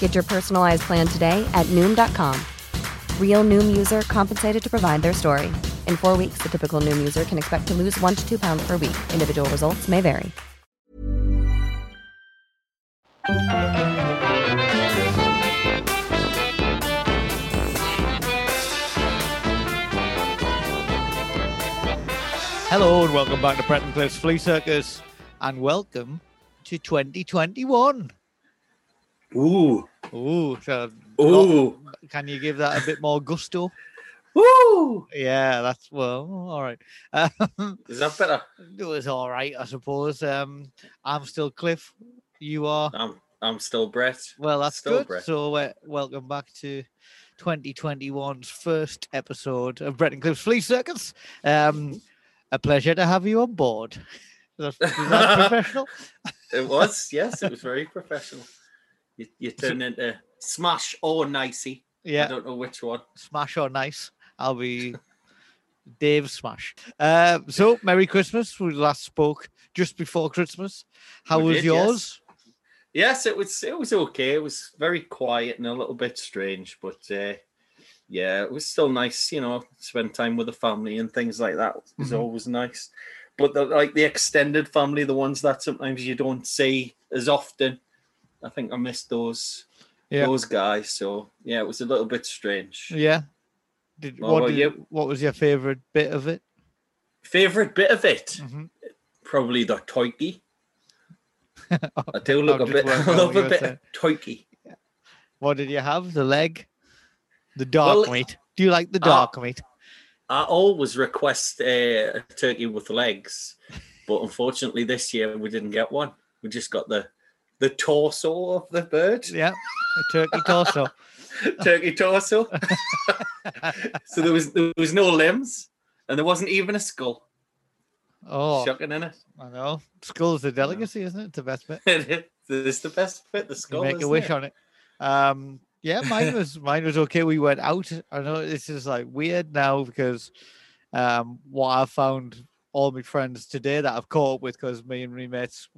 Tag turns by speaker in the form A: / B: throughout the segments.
A: Get your personalized plan today at Noom.com. Real Noom user compensated to provide their story. In four weeks, the typical Noom user can expect to lose one to two pounds per week. Individual results may vary.
B: Hello and welcome back to Brett and Cliff's Flea Circus, and welcome to 2021.
C: Ooh,
B: Ooh, so
C: ooh,
B: can you give that a bit more gusto?
C: ooh.
B: Yeah, that's well, all right. Um,
C: Is that better?
B: it was all right, I suppose. Um, I'm still Cliff. You are.
C: I'm I'm still Brett.
B: Well, that's
C: still
B: good.
C: Brett.
B: So, uh, welcome back to 2021's first episode of Brett and Cliff's Flea Circus. Um, a pleasure to have you on board. Is that, is that professional?
C: It was, yes, it was very professional. You, you turned into Smash or Nicey.
B: Yeah.
C: I don't know which one.
B: smash or nice. I'll be Dave Smash. Uh, so, Merry Christmas. We last spoke just before Christmas. How
C: We
B: was
C: did,
B: yours?
C: Yes, it was. It was okay. It was very quiet and a little bit strange, but uh, yeah, it was still nice. You know, spend time with the family and things like that is
B: Mhm.
C: always nice. But the, like the extended family, the ones that sometimes you don't see as often, I think I missed those
B: Yeah.
C: those guys. So yeah, it was a little bit strange.
B: Yeah. Did,
C: What
B: what, did-
C: you?
B: what was your favorite bit of it?
C: Favorite bit of it,
B: Mhm.
C: probably the toiki. I do look a bit. I love a bit
B: saying.
C: of toiki.
B: What did you have? The leg? The dark
C: Well,
B: meat? Do you like the dark meat?
C: I always request uh, a turkey with legs, but unfortunately this year we didn't get one. We just got the the torso of the bird,
B: Yeah. A turkey torso.
C: turkey torso. so there was there was no limbs, and there wasn't even a skull.
B: Oh,
C: Shocking, isn't it?
B: I know. Skull's a delicacy, isn't it? It's the best bit.
C: it? it's the best bit. The
B: You
C: skull.
B: make a wish
C: it?
B: on it. Um, yeah, mine was mine was okay. We went out. I know this is like weird now because um, what I found all my friends today that I've caught up with because me and my mates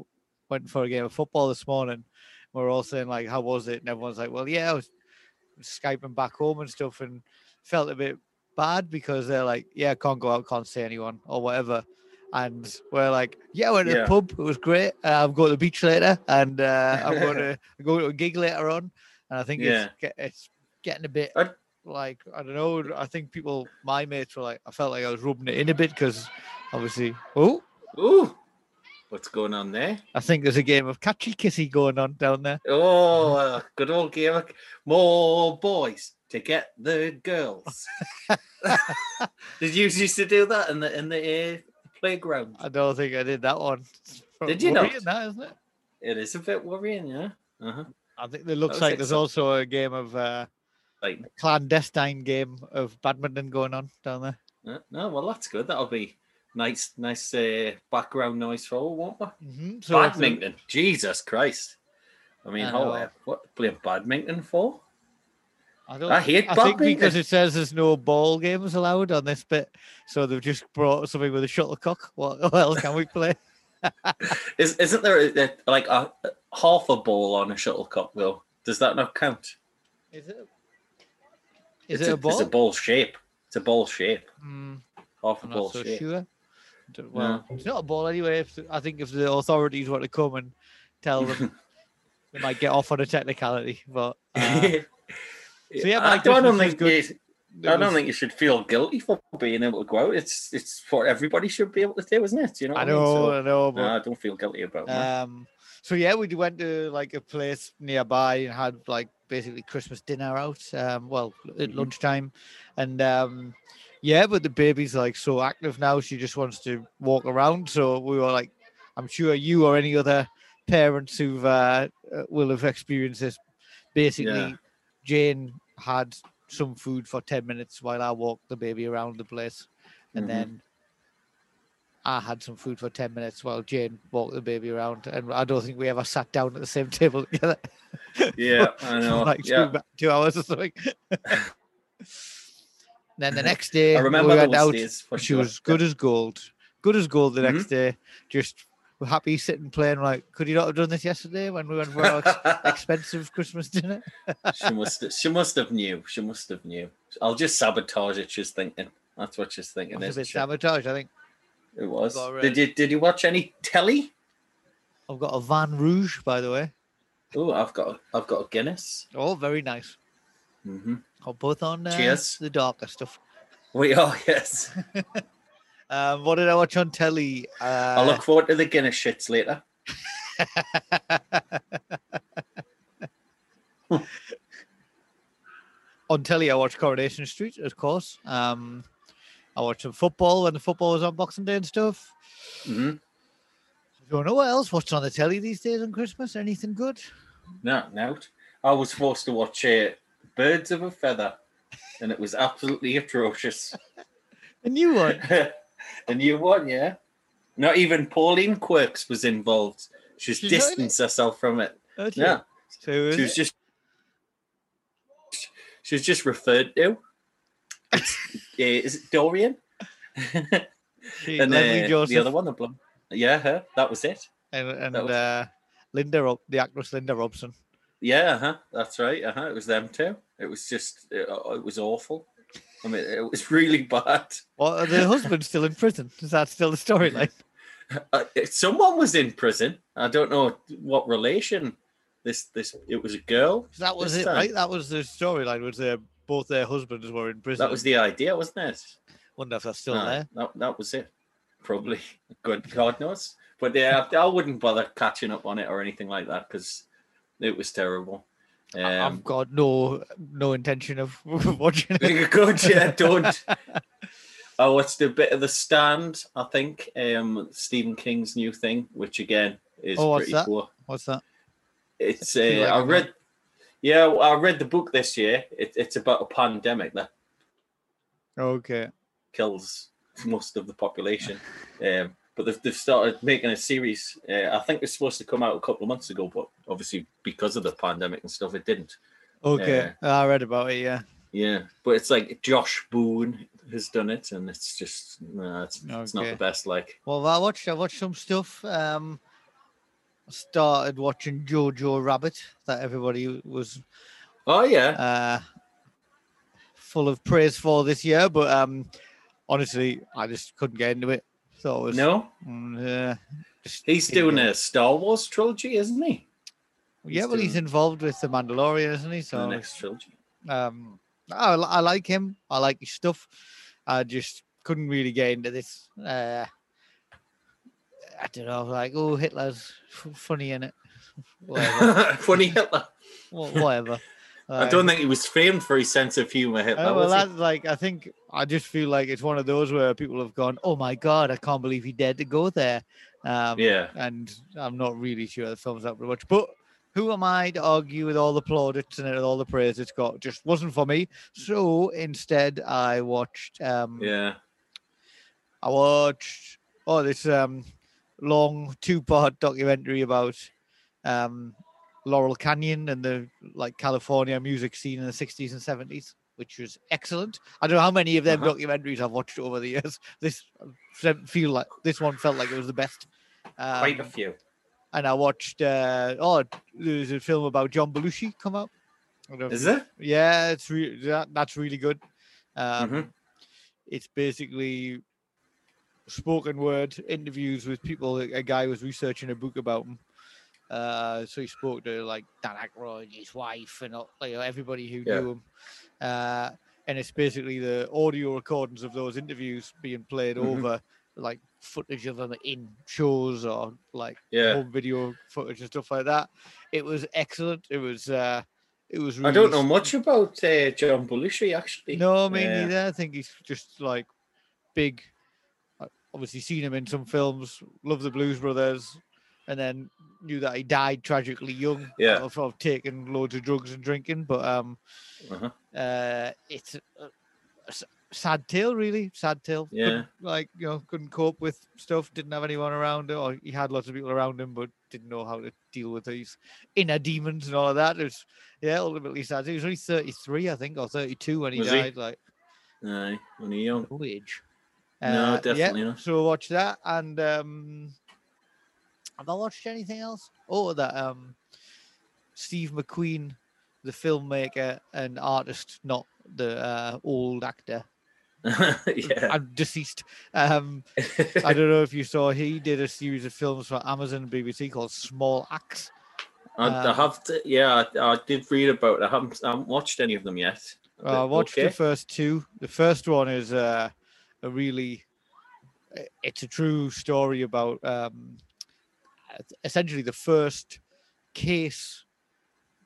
B: went for a game of football this morning. We're all saying like, "How was it?" And everyone's like, "Well, yeah, I was skyping back home and stuff, and felt a bit bad because they're like, yeah, can't go out, can't see anyone or whatever." And we're like, yeah, I went to
C: Yeah.
B: the pub. It was great. Uh, I'm going to the beach later, and uh, I'm going to go to a gig later on. And I think
C: Yeah.
B: it's it's getting a bit
C: I-
B: like I don't know. I think people, my mates, were like, I felt like I was rubbing it in a bit because obviously, oh,
C: Ooh, what's going on there?
B: I think there's a game of catchy kissy going on down there.
C: Oh, uh, good old game. of- More boys to get the girls. Did you used to do that in the in the uh, playground?
B: I don't think I did that one.
C: Did you not?
B: That isn't it?
C: It is a bit worrying, yeah. Uh-huh.
B: I think there looks like there's also a game of uh,
C: Like,
B: clandestine game of badminton going on down there.
C: uh, no, well, that's good. That'll be nice, nice uh, background noise for all, won't we?
B: Mm-hmm. So a-
C: badminton, Jesus Christ! I mean,
B: I
C: how uh, what playing badminton for?
B: I, don't,
C: I hate
B: I think because it says there's no ball games allowed on this bit, so they've just brought something with a shuttlecock. What, else can we play?
C: Is isn't there a, a- like a, a half a ball on a shuttlecock though? Does that not count?
B: Is it? Is
C: it's
B: it a ball?
C: It's a ball shape. It's a ball shape.
B: Hmm,
C: Half a
B: I'm
C: ball
B: so
C: shape.
B: sure. D- Well, it's not a ball anyway. If the- I think if the authorities want to come and tell them, they might get off on a technicality. But uh, So yeah,
C: I don't
B: Christmas was
C: think
B: good.
C: it-
B: it
C: I don't think you should feel guilty for being able to go out. It's it's for everybody should be able to do, isn't it? You know.
B: I
C: what mean?
B: know,
C: So,
B: I know, but
C: no, I don't feel guilty about that.
B: Um, so yeah, we went to like a place nearby and had like basically Christmas dinner out. Um, well, at
C: Mhm.
B: lunchtime, and um, yeah, but the baby's like so active now; she just wants to walk around. So we were like, I'm sure you or any other parents who've uh, uh, will have experienced this. Basically, Jane had some food for ten minutes while I walked the baby around the place, and
C: Mhm.
B: then I had some food for 10 minutes while Jane walked the baby around. And I don't think we ever sat down at the same table together.
C: Yeah, I know.
B: like two,
C: yeah.
B: two hours or something. then the next day,
C: I remember
B: we went out. She was good as gold. Good as gold the
C: Mhm.
B: next day. Just happy sitting playing. Like, could you not have done this yesterday when we went for our expensive Christmas dinner?
C: she must have, she must have knew. She must have knew. I'll just sabotage it. She's thinking. That's what she's thinking.
B: It was a bit sabotage, I think.
C: It was.
B: got rid-
C: Did you did you watch any telly?
B: I've got a Van Rouge, by the way.
C: Oh, I've got I've got a Guinness.
B: Oh, very nice.
C: hmm
B: Oh, both on uh,
C: Cheers.
B: the darker stuff.
C: We are yes.
B: Um, what did I watch on telly? Uh,
C: I look forward to the Guinness shits later.
B: on telly, I watched Coronation Street, of course. Um, I watched some football when the football was on Boxing Day and stuff.
C: hmm
B: Don't know what else. What's on the telly these days on Christmas? Anything good?
C: No, no. I was forced to watch uh, Birds of a Feather, and it was absolutely atrocious.
B: A new one.
C: a new one, yeah. Not even Pauline Quirke was involved. She's
B: She's not in it?
C: distanced herself from it. Yeah,
B: So is
C: she was
B: it?
C: just she was just referred to. Uh, is it Dorien?
B: She-
C: and
B: Leslie
C: uh, the other one, the blonde. Yeah, her. That was it.
B: and, and
C: was-
B: uh, Linda, Rob- the actress Linda Robson.
C: Yeah, uh-huh, that's right. Uh-huh, it was them too. It was just, it, it was awful. I mean, it was really bad.
B: Well, the husband's still in prison. Is that still the storyline?
C: Uh, someone was in prison. I don't know what relation. This, this, it was a girl.
B: That was it,
C: time.
B: right? That was the storyline. Was their both their husbands were in prison?
C: That was the idea, wasn't it?
B: Wonder if that's still
C: Aye,
B: there.
C: That, that was it. Probably. Good God knows. But yeah, I wouldn't bother catching up on it or anything like that because it was terrible. Um,
B: I've got no no intention of watching it.
C: Good, yeah, don't. I watched a bit of The Stand, I think, um, Stephen King's new thing, which again is
B: Oh,
C: pretty
B: that?
C: poor.
B: What's that?
C: It's uh,
B: like
C: I read, yeah, I read the book this year. It, it's about a pandemic that
B: Okay.
C: kills most of the population. Um, but they've, they've started making a series. Uh, I think it's supposed to come out a couple of months ago, but obviously because of the pandemic and stuff, it didn't.
B: Okay. I read about it. Yeah.
C: Yeah, but it's like Josh Boone has done it, and it's just no, it's, it's not the best. Like,
B: Well, I watched. I watched some stuff. Um, I started watching Jojo Rabbit that everybody was
C: oh yeah,
B: uh full of praise for this year, but um, honestly, I just couldn't get into it. So
C: no,
B: mm, uh,
C: he's doing a Star Wars trilogy, isn't he?
B: Yeah, well, he's involved with the Mandalorian, isn't he?
C: the
B: So
C: next trilogy.
B: um, I, I like him. I like his stuff. I just couldn't really get into this. Uh, I don't know, like oh, Hitler's funny in it. Whatever.
C: Funny Hitler.
B: Wha- whatever.
C: I don't think he was famed for his sense of humor. Hitler,
B: Oh, well, that's like I think I just feel like it's one of those where people have gone, "Oh my god, I can't believe he dared to go there." Um,
C: Yeah.
B: and I'm not really sure the film's that much, but who am I to argue with all the plaudits and all the praise it's got? Just wasn't for me. So instead, I watched. Um,
C: Yeah.
B: I watched. Oh, this um, long two-part documentary about um, Laurel Canyon and the like California music scene in the 60s and 70s, which was excellent. I don't know how many of them
C: Uh-huh.
B: documentaries I've watched over the years. This uh, feel like this one felt like it was the best. Um,
C: Quite a few.
B: and I watched. Uh, oh, there's a film about John Belushi come out. I don't know if
C: Is it?
B: Yeah, it's re- that, that's really good. Um,
C: Mhm.
B: It's basically spoken word interviews with people. A guy was researching a book about him. Uh, so he spoke to like Dan Aykroyd, his wife, and you know, everybody who
C: Yeah.
B: knew him. Uh, and it's basically the audio recordings of those interviews being played
C: Mhm.
B: over like footage of them in shows or like
C: Yeah.
B: home video footage and stuff like that. It was excellent. It was uh it was really
C: I don't know much about uh, John Belushi actually.
B: no, me
C: Yeah.
B: neither. I think he's just like big. I've Obviously, seen him in some films. Love the Blues Brothers, and then knew that he died tragically young.
C: Yeah.
B: of, of taking loads of drugs and drinking. But um,
C: Uh-huh.
B: uh, it's a, a sad tale, really sad tale.
C: Yeah.
B: Couldn't, like you know, couldn't cope with stuff. Didn't have anyone around him, or he had lots of people around him, but didn't know how to deal with these inner demons and all of that. It was yeah, ultimately sad. He was only thirty three, I think, or thirty two when he
C: Was he?
B: died. Like
C: Aye, only young.
B: no age.
C: No,
B: Uh,
C: definitely
B: yeah,
C: not.
B: So watch that, and um, have I watched anything else? Oh, that um, Steve McQueen, the filmmaker and artist, not the uh, old actor.
C: yeah.
B: I'm deceased. Um, I don't know if you saw. He did a series of films for Amazon and BBC called Small Axe.
C: I, I
B: um,
C: have to. Yeah, I, I did read about. It. I haven't. I haven't watched any of them yet.
B: I watched
C: okay.
B: the first two. The first one is uh, a really, it's a true story about um, essentially the first case,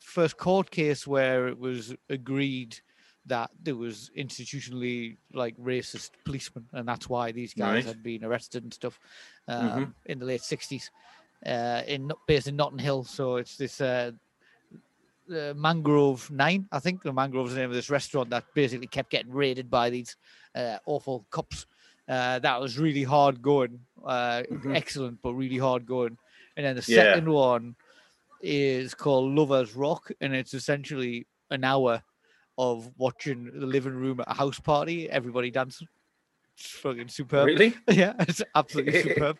B: first court case where it was agreed that there was institutionally like racist policemen, and that's why these guys
C: Right.
B: had been arrested and stuff um,
C: Mhm.
B: in the late sixties, uh, in based in Notting Hill. So it's this. Uh, the Mangrove Nine, I think the Mangrove's the name of this restaurant that basically kept getting raided by these uh, awful cops. Uh, that was really hard going, uh,
C: Mhm.
B: excellent, but really hard going. And then the
C: Yeah.
B: second one is called Lovers Rock, and it's essentially an hour of watching the living room at a house party, everybody dancing. It's fucking superb.
C: Really?
B: Yeah, it's absolutely superb.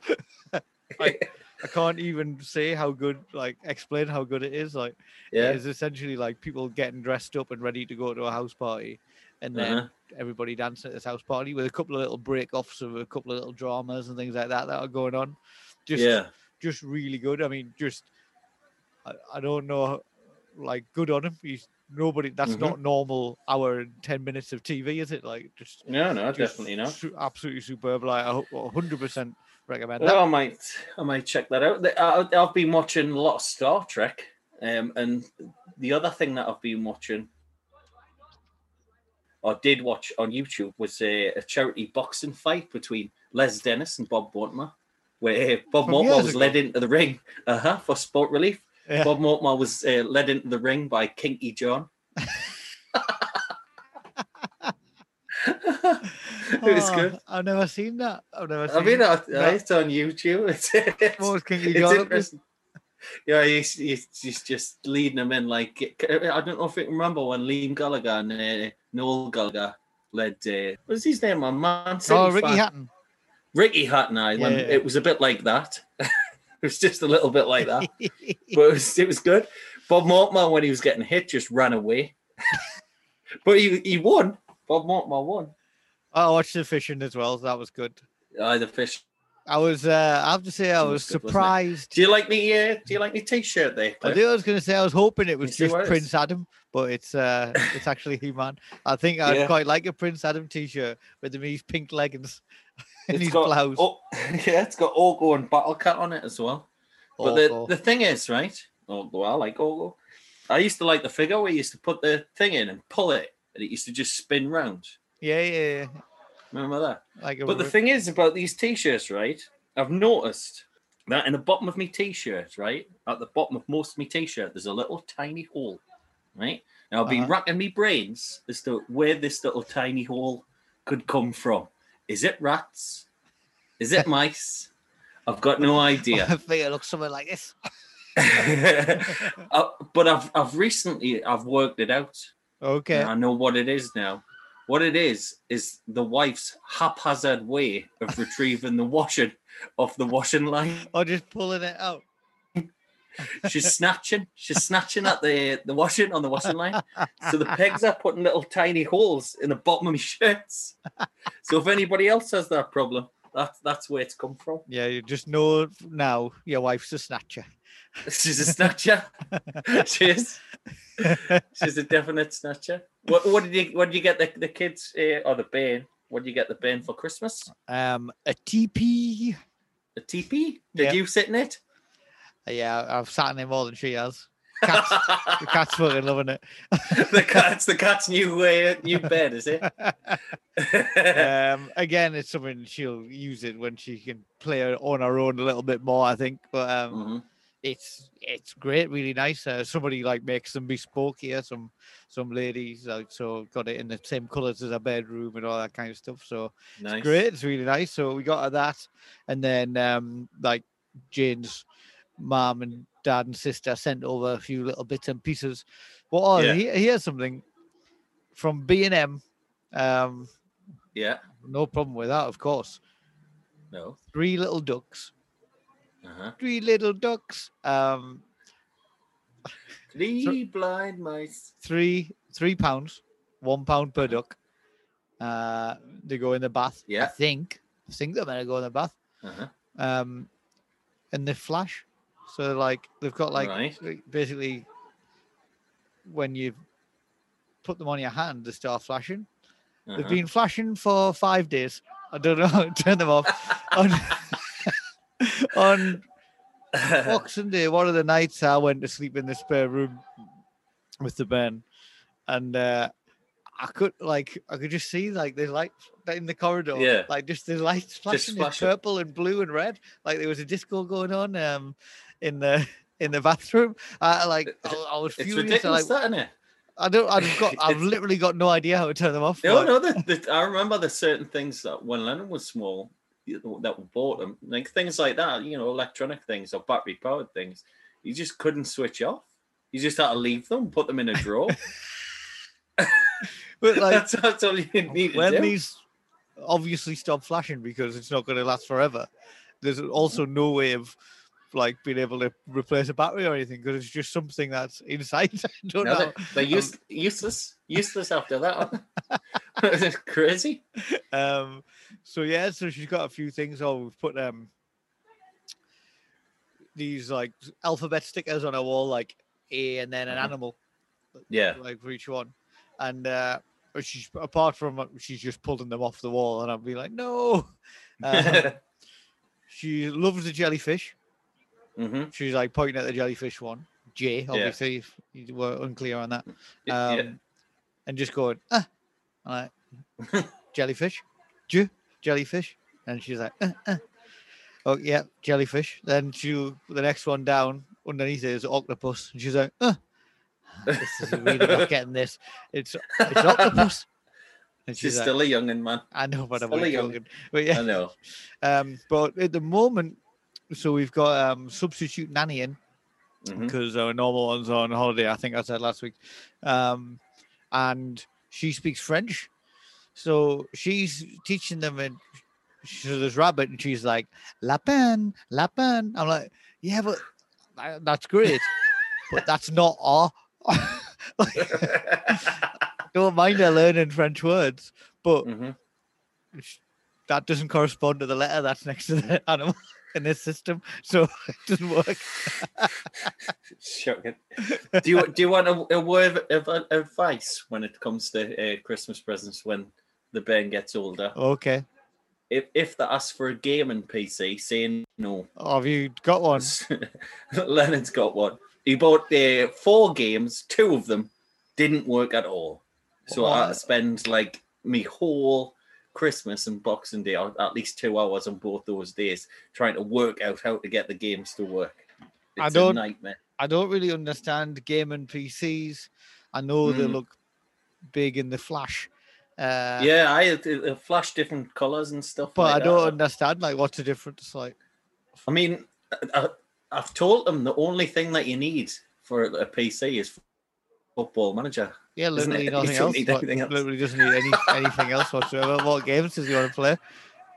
B: like, I can't even say how good, like, explain how good it is. Like,
C: Yeah.
B: it's essentially like people getting dressed up and ready to go to a house party, and then
C: Uh-huh.
B: everybody dancing at this house party with a couple of little break offs of a couple of little dramas and things like that that are going on. Just,
C: yeah.
B: Just really good. I mean, just I, I don't know, like, good on him. He's nobody. That's
C: Mhm.
B: not normal hour and ten minutes of TV, is it? Like, just
C: No, no,
B: just
C: definitely not.
B: su- absolutely superb. Like, I hundred percent recommend
C: Well,
B: that.
C: I might, I might check that out. I've been watching a lot of Star Trek, um, and the other thing that I've been watching, or did watch on YouTube, was a, a charity boxing fight between Les Dennis and Bob Mortimer, where Bob Mortimer was
B: ago?
C: led into the ring, uh huh, for sport relief.
B: Yeah.
C: Bob Mortimer was uh, led into the ring by Kinky John. it was
B: Oh,
C: good.
B: I've never seen that. I've never seen.
C: I mean, I,
B: that.
C: it's on YouTube. It's, it's,
B: What was Kinky
C: it's
B: John
C: interesting. Yeah, he's, he's, he's just leading them in. Like, I don't know if you remember when Liam Gallagher and uh, Noel Gallagher led, uh, what's his name, on Man City?
B: Oh, Ricky
C: fan?
B: Hatton.
C: Ricky Hatton, I, when
B: Yeah,
C: it was a bit like that. it was just a little bit like that. but it was, it was good. Bob Mortimer, when he was getting hit, just ran away. but he, he won. Bob Mortimer won.
B: I watched the fishing as well. So that was good.
C: Uh, the fish.
B: I was. Uh, I have to say, I was
C: was good,
B: surprised.
C: Do you like me? Uh, do you like me t-shirt there?
B: I
C: Cliff?
B: knew I was going to say I was hoping it was just
C: what it is?
B: Prince Adam, but it's uh, it's actually He Man. I think I'd
C: Yeah.
B: quite like a Prince Adam T-shirt with him his pink leggings
C: It's got
B: blouse.
C: oh, yeah, it's got Orko and Battle Cat on it as well. But the, the thing is, right? Orko, I like Orko. I used to like the figure where you used to put the thing in and pull it, and it used to just spin round.
B: yeah, yeah, yeah.
C: Remember that?
B: Like
C: But the thing is about these t-shirts, right? I've noticed that in the bottom of my t-shirt, right, at the bottom of most of my t-shirt, there's a little tiny hole, right? Now I've been
B: Uh-huh.
C: racking me brains as to where this little tiny hole could come from. Is it rats? Is it mice? I've got no idea.
B: I think it looks something like this.
C: Uh, but I've I've recently I've worked it out.
B: Okay.
C: I know what it is now. What it is is the wife's haphazard way of retrieving the washing off the washing line.
B: Or just pulling it out.
C: She's snatching. She's snatching at the the washing on the washing line. So the pegs are putting little tiny holes in the bottom of my shirts. So if anybody else has that problem, That's that's where it's come from.
B: Yeah, you just know now your wife's a snatcher.
C: She's a snatcher. she is. She's a definite snatcher. What what did you what did you get the, the kids uh, or the bane? What did you get the bane for Christmas?
B: Um, a TP.
C: A teepee? Did
B: Yeah.
C: you sit in it?
B: Yeah, I've sat in it more than she has. Cat's, the cat's fucking loving it.
C: the cat's the cat's new uh, new bed, is it?
B: um, again, it's something she'll use it when she can play on her own a little bit more, I think. But um,
C: Mhm.
B: it's it's great, really nice. Uh, somebody like makes them bespoke here. Some some ladies like so got it in the same colours as a bedroom and all that kind of stuff. So
C: Nice.
B: great. It's really nice. So we got her that, and then um, like Jane's mom and dad and sister sent over a few little bits and pieces. Well, oh,
C: Yeah.
B: he- here's something from B and M. Um,
C: Yeah.
B: no problem with that, of course.
C: No.
B: Three little ducks.
C: Uh-huh.
B: Three little ducks. Um,
C: Three blind mice.
B: three three pounds, one pound per duck. Uh, they go in the bath. I
C: Yeah.
B: think. I think they're gonna go in the bath.
C: Uh-huh.
B: um, and they flash. So like they've got like
C: Right.
B: basically when you put them on your hand, they start flashing. They've
C: Uh-huh.
B: been flashing for five days. I don't know. Turn them off on on Boxing Day. One of the nights I went to sleep in the spare room with the Ben, and uh, I could like I could just see like the lights in the corridor.
C: Yeah.
B: like just the lights flashing in
C: flashing.
B: purple and blue and red. Like there was a disco going on um in the in the bathroom. I like I, I was
C: it's
B: furious. I,
C: ridiculous,
B: like
C: that, isn't it?
B: I don't. I've got. I've literally got no idea how to turn them off.
C: No, no. The, the, I remember there's certain things that when Lennon was small, that we bought them, like things like that. You know, electronic things or battery powered things. You just couldn't switch off. You just had to leave them, put them in a drawer.
B: But like
C: that's, that's all you need to
B: when these obviously stop flashing because it's not going to last forever. There's also no way of like being able to replace a battery or anything because it's just something that's inside. I don't
C: No,
B: know.
C: they're, they're use, useless. Useless after that. it's crazy.
B: Um, so yeah, so she's got a few things. Oh, we've put um these like alphabet stickers on a wall, like A and then an
C: Mhm.
B: animal,
C: Yeah.
B: like for each one. And uh, she's apart from uh, she's just pulling them off the wall, and I'll be like, no. Um, she loves the jellyfish.
C: Hmm
B: She's like pointing at the jellyfish one. J, obviously, if you were unclear on that. Um,
C: yeah.
B: And just going, ah, I'm like, jellyfish, J, jellyfish. And she's like, uh, uh. oh, yeah, jellyfish. Then she, the next one down underneath it is octopus. And she's like, uh, this is really not getting this. It's, it's octopus. And
C: She's
B: she's like,
C: still a youngin', man.
B: I know, but I'm
C: still a
B: only
C: young-
B: But yeah,
C: I know.
B: um, but at the moment, so we've got um, substitute nanny in
C: Mhm.
B: because our normal one's on holiday. I think I said last week, um, and she speaks French, so she's teaching them. And so there's rabbit, and she's like lapin, lapin. I'm like, yeah, but that's great, but that's not our. don't mind her learning French words, but
C: Mhm.
B: that doesn't correspond to the letter that's next to the animal in this system, so it doesn't work.
C: Shocking. Do you do you want a, a word of, of advice when it comes to uh, Christmas presents when the Ben gets older?
B: Okay,
C: If if they ask for a gaming PC, saying no.
B: oh, have you got one?
C: Leonard's got one. He bought uh, four games. Two of them didn't work at all. So I had spend like me whole Christmas and Boxing Day, or at least two hours on both those days, trying to work out how to get the games to work.
B: I don't-
C: a nightmare.
B: I don't really understand gaming PCs. I know they
C: Mm.
B: look big in the flash. Uh,
C: yeah, I uh, flash different colors and stuff.
B: but
C: like
B: I don't
C: that.
B: understand like what's the difference. Like,
C: I mean, I, I've told them the only thing that you need for a PC is Football Manager.
B: Yeah, literally
C: it?
B: Nothing else.
C: anything else.
B: Literally doesn't need any anything else whatsoever. What games does he want to play?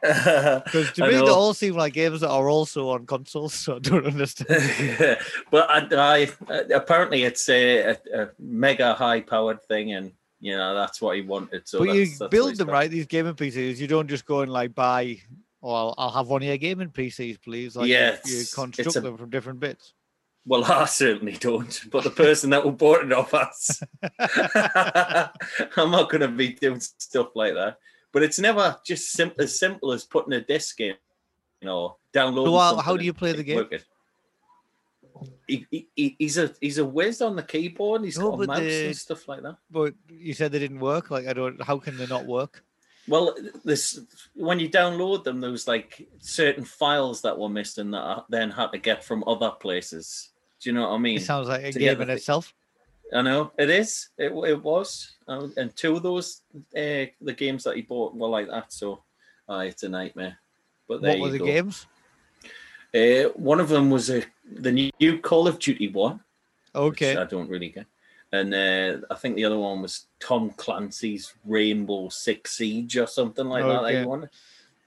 C: Because
B: to me, they all seem like games that are also on consoles. So I don't understand.
C: but I, I, apparently it's a, a, a mega high powered thing, and you know that's what he wanted. So
B: but you
C: that's- that's
B: build them
C: got.
B: right. These gaming PCs, you don't just go and like buy Or I'll, I'll have one of your gaming PCs, please. Like
C: Yeah,
B: you, you construct
C: a-
B: them from different bits.
C: Well, I certainly don't, but the person that will bought it off us. I'm not going to be doing stuff like that. But it's never just as simple as putting a disc in, you know, downloading.
B: So, uh, how do you play the game?
C: He, he- he, he's a he's a whiz on the keyboard. He's
B: No,
C: got a mouse
B: the-
C: and stuff like that.
B: But you said they didn't work. Like I don't. How can they not work?
C: Well, this when you download them, there was like certain files that were missing that I then had to get from other places. Do you know what I mean?
B: It sounds like a
C: to
B: game in itself.
C: I know it is. It it was, and two of those uh, the games that he bought were like that. So, uh, it's a nightmare. But there
B: What were the
C: go.
B: games?
C: Uh, one of them was a the new Call of Duty one, which
B: Okay.
C: I don't really get, and uh, I think the other one was Tom Clancy's Rainbow Six Siege or something like that.
B: Okay.
C: I won.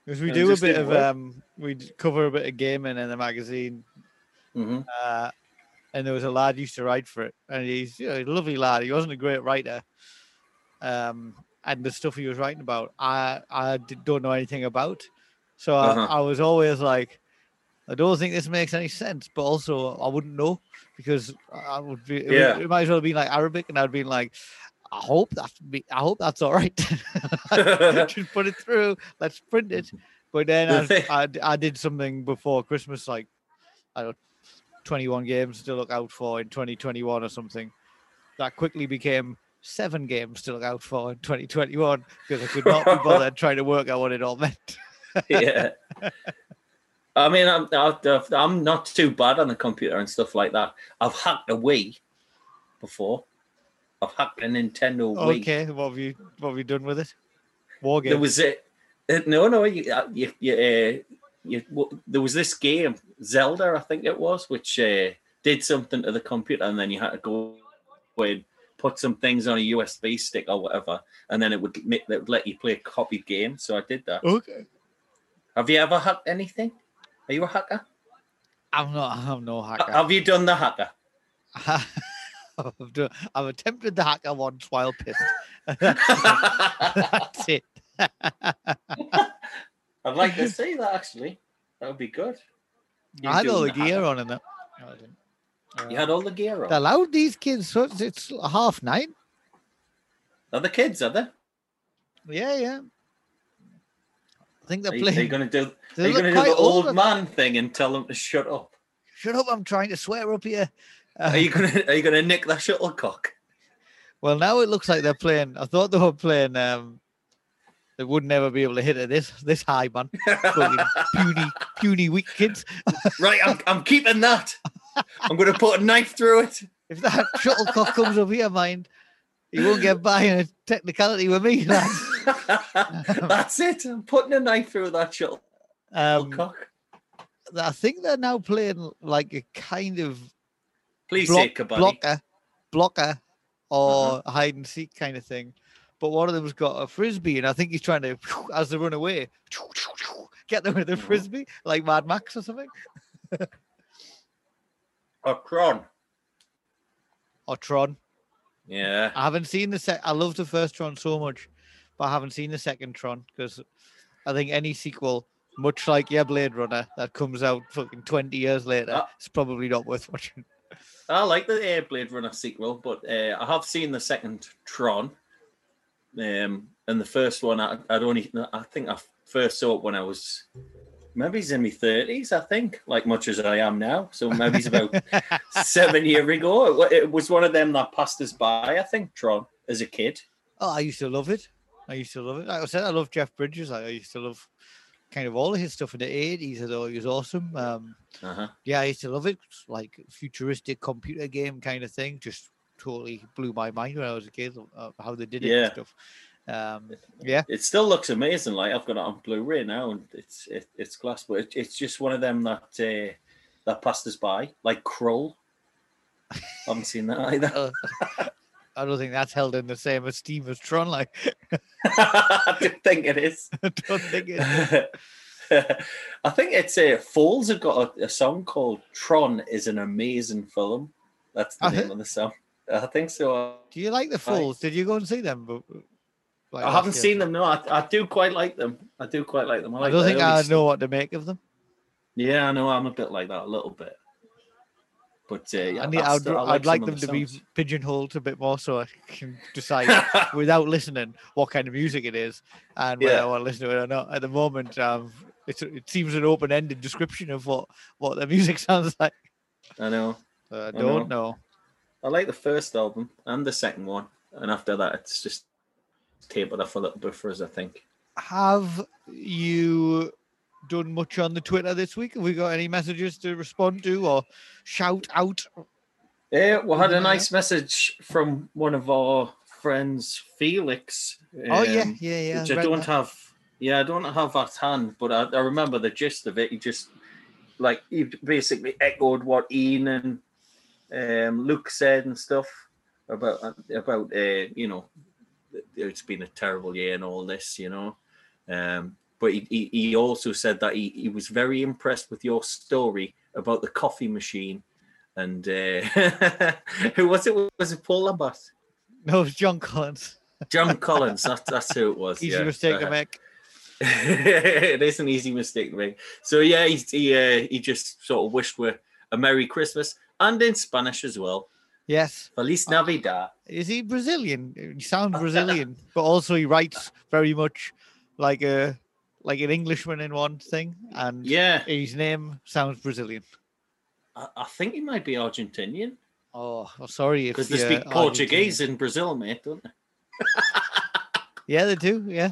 B: Because we
C: it
B: do a bit of
C: work.
B: um, we cover a bit of gaming in the magazine,
C: hmm
B: uh, and there was a lad used to write for it, and he's you know, a lovely lad. He wasn't a great writer, um, and the stuff he was writing about, I I don't know anything about, so I,
C: Uh-huh.
B: I was always like, I don't think this makes any sense, but also I wouldn't know because I would be, it, would-
C: Yeah.
B: it might as well be like Arabic, and I'd be like. I hope that's be, I hope that's all right. Just put it through. Let's print it. But then
C: The
B: I, I, I did something before Christmas, like I don't 21 games to look out for in 2021 or something. That quickly became seven games to look out for in 2021 because I could not be bothered trying to work out what it all meant.
C: yeah. I mean, I'm I'm not too bad on the computer and stuff like that. I've hacked a Wii before. I've hacked a Nintendo Wii.
B: Okay, what have you what have you done with it? War
C: There
B: game.
C: was a uh, no, no. You, uh, you, you, uh, you, w- there was this game, Zelda, I think it was, which uh, did something to the computer, and then you had to go and put some things on a USB stick or whatever, and then it would, make, it would let you play a copied game. So I did that.
B: Okay.
C: Have you ever hacked anything? Are you a hacker?
B: I'm not. I'm no
C: Ha-
B: hacker.
C: Have you done the hacker?
B: I've, done, I've attempted the hacker once while pissed. That's it.
C: Like to see that actually. That would be good. You
B: I had all
C: doing
B: the gear
C: hacker.
B: on in that. No, I didn't.
C: You had all the gear
B: They
C: on.
B: allowed these kids. So it's, it's half nine.
C: Are the kids? Are they?
B: Yeah, yeah. I think they're
C: Are you, are you
B: playing.
C: going to do?
B: they
C: Are you going to do the old
B: old.
C: man thing and tell them to shut up?
B: Shut up! I'm trying to swear up here. Uh,
C: Are you going to? Are you going to nick that shuttlecock?
B: well, now it looks like they're playing. I thought they were playing. Um, they would never be able to hit it this this high, man. Puny, puny, weak kids.
C: right, I'm, I'm keeping that. I'm going to put a knife through it.
B: If that shuttlecock comes up here, mind, he won't get by in a technicality with me.
C: That's it. I'm putting a knife through that
B: Um,
C: shuttlecock.
B: I think they're now playing like a kind of
C: Please
B: block, blocker, blocker, or
C: Uh-huh.
B: hide and seek kind of thing. But one of them's got a frisbee, and I think he's trying to, as they run away, get them with a
C: Mhm.
B: frisbee, like Mad Max or something,
C: Or Kron.
B: or Tron.
C: Yeah.
B: I haven't seen the sec. I love the first Tron so much, but I haven't seen the second Tron because I think any sequel, much like yeah, Blade Runner, that comes out fucking twenty years later,
C: Ah.
B: it's probably not worth watching.
C: I like the uh, Blade Runner sequel, but uh, I have seen the second Tron. Um, and the first one, I, I'd only, I think I first saw it when I was maybe he's in my thirties. I think, like much as I am now. So maybe it's about seven year ago. It, it was one of them that passed us by. I think Tron as a kid.
B: Oh, I used to love it. I used to love it. Like I said, I love Jeff Bridges. I I used to love kind of all of his stuff in the eighties. I thought he was awesome. Um,
C: Uh-huh.
B: yeah, I used to love it. Like futuristic computer game kind of thing. Just totally blew my mind when I was a kid of how they did it
C: Yeah.
B: and stuff. Um, yeah,
C: It still looks amazing. Like I've got it on Blu-ray now, and it's it, it's class. But it, it's just one of them that uh, that passed us by, like Krull. I haven't seen that either.
B: uh, I don't think that's held in the same esteem as Tron. Like,
C: I don't think it is.
B: I don't think it.
C: I think it's uh, Falls have got a, a song called "Tron is an amazing film." That's the
B: I
C: name
B: thi-
C: of the song. I think so.
B: Do you like the Fools? Did you go and see them? Like
C: I haven't
B: year.
C: seen them. No, I, I do quite like them. I do quite like them. I,
B: I don't think
C: early
B: I
C: stuff.
B: know what to make of them.
C: Yeah, I know. I'm a bit like that a little bit. But uh, yeah,
B: I need,
C: I
B: I'd,
C: still- I
B: I'd like them
C: of
B: to
C: the
B: be pigeonholed a bit more so I can decide without listening what kind of music it is and whether I want to listen to it or not. At the moment, um, it's, it seems an open-ended description of what what the music sounds like.
C: I know.
B: So I
C: I
B: don't know.
C: I like the first album and the second one, and after that, it's just tapered off a little bit for us. I think.
B: Have you done much on the Twitter this week? Have we got any messages to respond to or shout out?
C: Yeah, we had a nice message from one of our friends, Felix.
B: oh yeah,
C: um,
B: yeah, yeah.
C: which I don't
B: that.
C: have. Yeah, I don't have at hand, but I, I remember the gist of it. He just like he basically echoed what Ian and um, Luke said and stuff about about uh, you know it's been a terrible year and all this, you know. Um, but he, he, he also said that he, he was very impressed with your story about the coffee machine. And uh, who was it? Was it Paul Lambert?
B: No, it was John Collins.
C: John Collins. That, that's who it was.
B: Easy
C: yeah.
B: mistake to
C: Uh,
B: make.
C: it is an easy mistake to make. So yeah, he he, uh, he just sort of wished we a Merry Christmas and in Spanish as well.
B: Yes.
C: Feliz Navidad.
B: Is he Brazilian? He sounds Brazilian, but also he writes very much like a like an Englishman in one thing, and
C: Yeah,
B: his name sounds Brazilian.
C: I, I think he might be Argentinian
B: Oh, oh, sorry
C: because they speak Portuguese in Brazil, mate, don't they?
B: Yeah, they do. Yeah,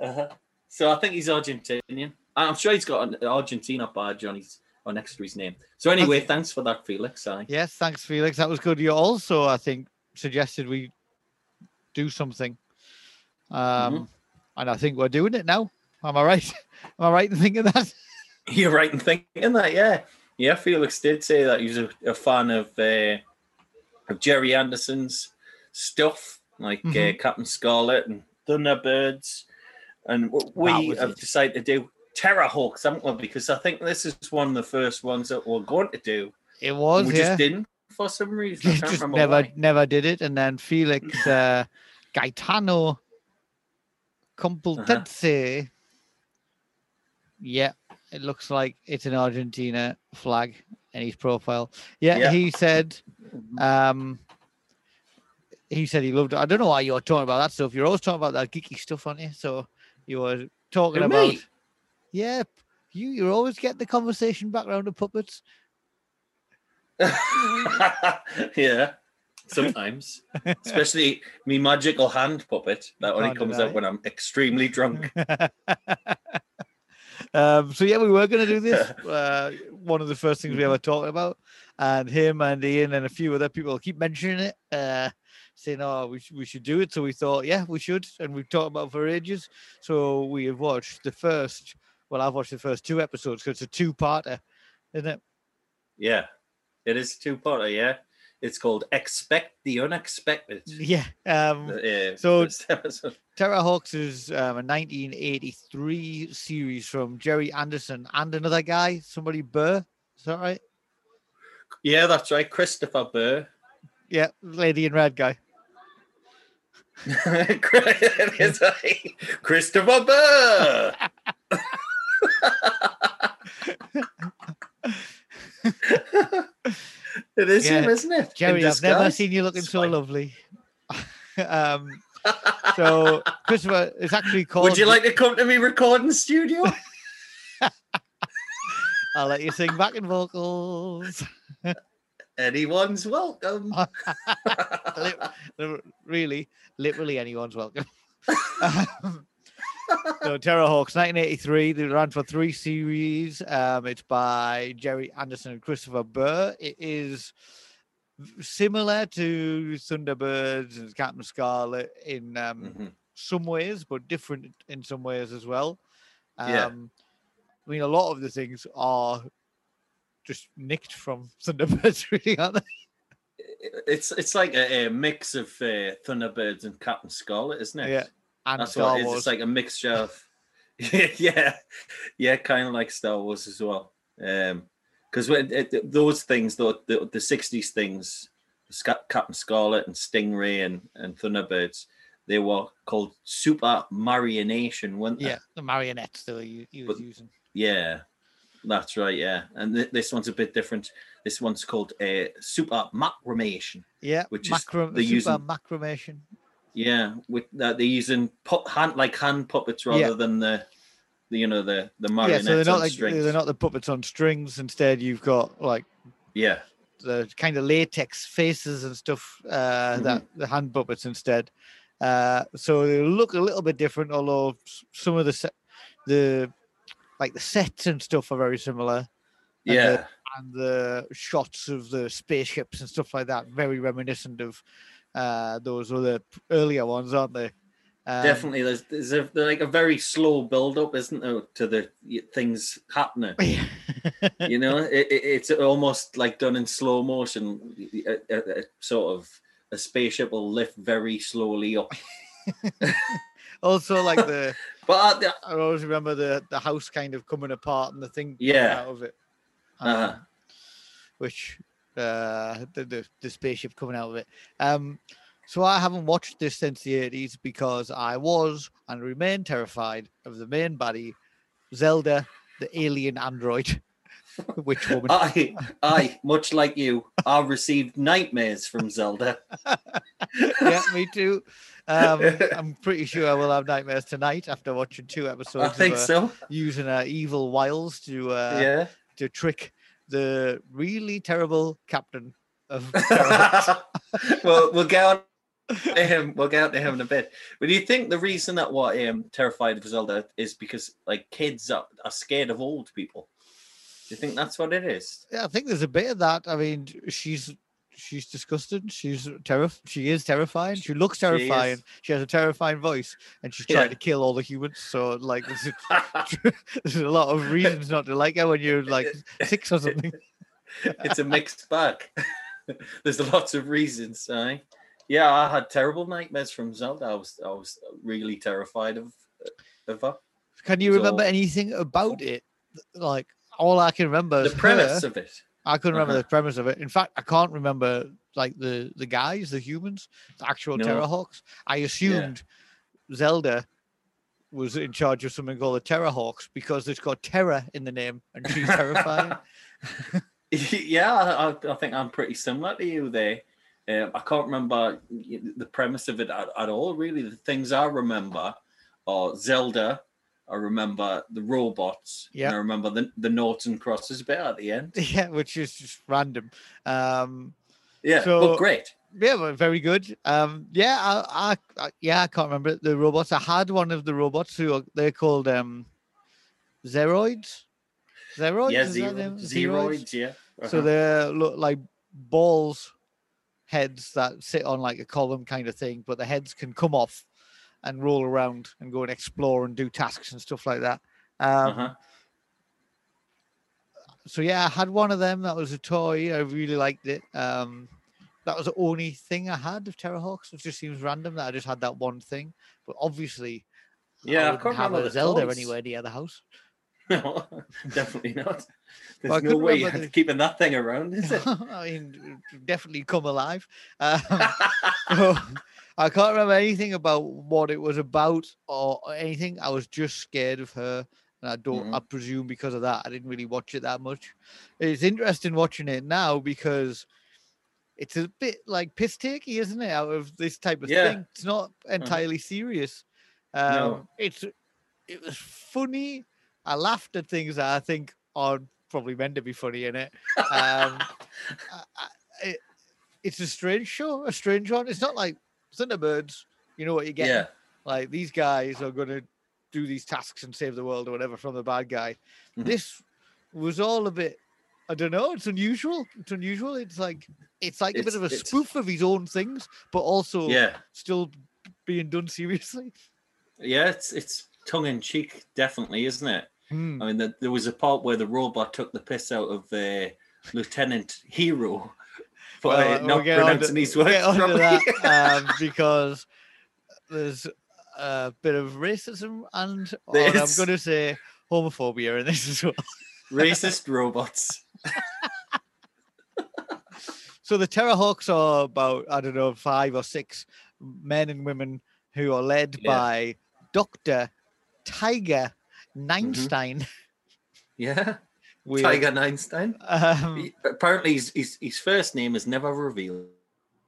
C: Uh-huh. So I think he's Argentinian. I'm sure he's got an Argentina badge on his or next to his name. So anyway,
B: Okay.
C: thanks for that, Felix. I
B: yes. Thanks, Felix. That was good. You also, I think, suggested we do something, um,
C: Mm-hmm.
B: and I think we're doing it now. Am I right? Am I right in thinking that?
C: You're right in thinking that, yeah. Yeah, Felix did say that he was a, a fan of uh, of Gerry Anderson's stuff, like uh,
B: Mhm.
C: Captain Scarlet and Thunderbirds. And w-
B: That
C: we have
B: it.
C: decided to do Terrahawks, haven't we? Because I think this is one of the first ones that we're going to do.
B: It was.
C: we
B: yeah.
C: just didn't for some reason. I can't
B: just never
C: why.
B: never did it and then felix uh gaetano complutense yeah it looks like it's an argentina flag in his profile yeah,
C: Yeah.
B: he said um he said he loved it. I don't know why you're talking about that stuff. You're always talking about that geeky stuff, aren't you? So you were talking
C: Who,
B: about
C: me?
B: Yeah, you you always get the conversation back around to puppets.
C: yeah, sometimes, especially me magical hand puppet that only
B: Can't
C: comes out when I'm extremely drunk.
B: um, so yeah, we were going to do this. Uh, one of the first things we ever talked about, and him and Ian and a few other people keep mentioning it, uh, saying, "Oh, we, sh- we should do it." So we thought, yeah, we should, and we've talked about it for ages. So we have watched the first. Well, I've watched the first two episodes because it's a two-parter, isn't it?
C: Yeah, it is two parter. Yeah, it's called Expect the Unexpected.
B: Yeah. Um,
C: Uh,
B: So-. Terrahawks is um, a 1983 series from Gerry Anderson and another guy, somebody Burr. Is that right?
C: yeah, that's right, Christopher Burr.
B: Yeah, lady in red guy.
C: It is right. Christopher Burr. it is him, isn't it?
B: Jerry, I've never seen you looking so lovely. um, so Christopher, it's actually called.
C: Would you like to come to me recording studio?
B: I'll let you sing backing vocals.
C: Anyone's welcome.
B: Really, literally anyone's welcome. Um, so Terrahawks, 1983. They ran for three series. Um, it's by Gerry Anderson and Christopher Burr. It is similar to Thunderbirds and Captain Scarlet in um,
C: Mhm.
B: some ways, but different in some ways as well. Um,
C: Yeah.
B: I mean, a lot of the things are just nicked from Thunderbirds, really, aren't they?
C: It's it's like a, a mix of uh, Thunderbirds and Captain Scarlet, isn't it?
B: Yeah, and
C: That's
B: Star
C: what it is.
B: Wars.
C: It's like a mixture of yeah, yeah, kind of like Star Wars as well. Um, because when it, those things, the the, the '60s things, Sca- Captain Scarlet and Stingray and and Thunderbirds, they were called Super Marionation, weren't they?
B: Yeah, the marionettes that he, he was
C: But-
B: using.
C: Yeah, that's right. Yeah, and th- this one's a bit different. This one's called uh, Super Macromation.
B: Yeah,
C: which is
B: macro,
C: the
B: super
C: using-
B: macromation.
C: Yeah, with that they're using hand like hand puppets rather
B: Yeah.
C: than the, the you know the the marionettes Yeah,
B: so they're not like
C: strings.
B: they're not the puppets on strings. Instead, you've got like
C: Yeah,
B: the kind of latex faces and stuff uh,
C: Mm-hmm.
B: that the hand puppets instead. Uh, so they look a little bit different, although some of the se- the like the sets and stuff are very similar, And
C: yeah,
B: the- and the shots of the spaceships and stuff like that very reminiscent of uh, those other p- earlier ones, aren't they? Um,
C: definitely. There's there's a, like a very slow build up, isn't there, to the things happening. you know, it, it, it's almost like done in slow motion. A, a- a sort of a spaceship will lift very slowly up.
B: also, like the
C: But uh, the-
B: I always remember the the house kind of coming apart and the thing
C: Yeah.
B: out of it.
C: Uh-huh.
B: um, which uh the, the the spaceship coming out of it. Um so I haven't watched this since the 80s because I was and remain terrified of the main baddie, Zelda, the alien android, Which woman.
C: I, I, much like you, I received nightmares from Zelda.
B: yeah, me too. Um, I'm pretty sure I will have nightmares tonight after watching two episodes.
C: I think
B: of, uh,
C: so.
B: Using uh, evil wiles to uh,
C: yeah.
B: to trick the really terrible captain of
C: well, we'll get on to him. We'll get on to him in a bit. But do you think the reason that what um terrified of Zelda is because like kids are, are scared of old people? Do you think that's what it is?
B: Yeah, I think there's a bit of that. I mean, she's she's disgusted. She's terrif. She is terrifying. She looks
C: She
B: terrifying. She, has a terrifying voice, and she's
C: Yeah.
B: trying to kill all the humans. So, like, there's a, there's a lot of reasons not to like her when you're like six or something.
C: it's a mixed bag. There's lots of reasons, eh? Yeah, I had terrible nightmares from Zelda. I was I was really terrified of of her.
B: Can you remember anything about it? Like, all I can remember
C: The
B: is
C: premise
B: her.
C: of it.
B: I couldn't remember
C: Uh-huh.
B: the premise of it. In fact, I can't remember like the the guys, the humans, the actual
C: No.
B: Terrahawks. I assumed Zelda was in charge of something called the Terrahawks because it's got terror in the name and she's terrifying.
C: yeah, I, I- I think I'm pretty similar to you there. Um, I can't remember the premise of it at, at all. Really, the things I remember are Zelda. I remember the robots.
B: Yeah.
C: I remember the the and crosses bit at the end.
B: yeah, which is just random. Um,
C: Yeah,
B: So-
C: but great.
B: yeah, but very good. Um, yeah, I, I, I, yeah, I can't remember the robots. I had one of the robots who are, they're called um, Zeroids. Zeroids.
C: yeah, zero,
B: them?
C: zeroids. Yeah.
B: So
C: uh-huh.
B: they look like balls heads that sit on like a column kind of thing, but the heads can come off and roll around and go and explore and do tasks and stuff like that. Um,
C: Uh-huh.
B: So yeah, I had one of them. That was a toy. I really liked it. Um, that was the only thing I had of Terrahawks. It just seems random that I just had that one thing. But obviously,
C: Yeah, I
B: I
C: can't
B: have
C: remember
B: a
C: the
B: Zelda
C: toys.
B: anywhere near the house.
C: No, definitely not. There's
B: Well,
C: no way you're
B: the-
C: keeping that thing around, is it?
B: I mean, definitely come alive. Um, So, I can't remember anything about what it was about or anything. I was just scared of her. And I don't, I presume because of that, I didn't really watch it that much. It's interesting watching it now because it's a bit like piss takey, isn't it? Out of this type of
C: Yeah.
B: thing. It's not entirely serious. Um,
C: No.
B: It's, it was funny. I laughed at things that I think are probably meant to be funny in it. Um, I, I, it, it's a strange show, a strange one. It's not like Thunderbirds. You know what you get.
C: Yeah.
B: Like these guys are going to do these tasks and save the world or whatever from the bad guy.
C: Mhm.
B: This was all a bit. I don't know. It's unusual. It's unusual. It's like it's like a bit of a spoof of his own things, but also
C: Yeah.
B: still being done seriously.
C: Yeah, it's it's tongue in cheek, definitely, isn't it?
B: Hmm.
C: I mean, the, there was a part where the robot took the piss out of uh, Lieutenant Hiro for
B: Well,
C: uh,
B: we'll
C: not
B: onto-
C: pronouncing his
B: we'll
C: words
B: onto
C: properly.
B: that um, because there's a bit of racism and I'm going to say homophobia in this as well.
C: Racist robots.
B: So the Terrahawks are about I don't know five or six men and women who are led
C: Yeah.
B: by Doctor Tiger Ninestein.
C: Yeah,
B: Weird.
C: Tiger Ninestein.
B: Um,
C: He- apparently, his, his his first name is never revealed,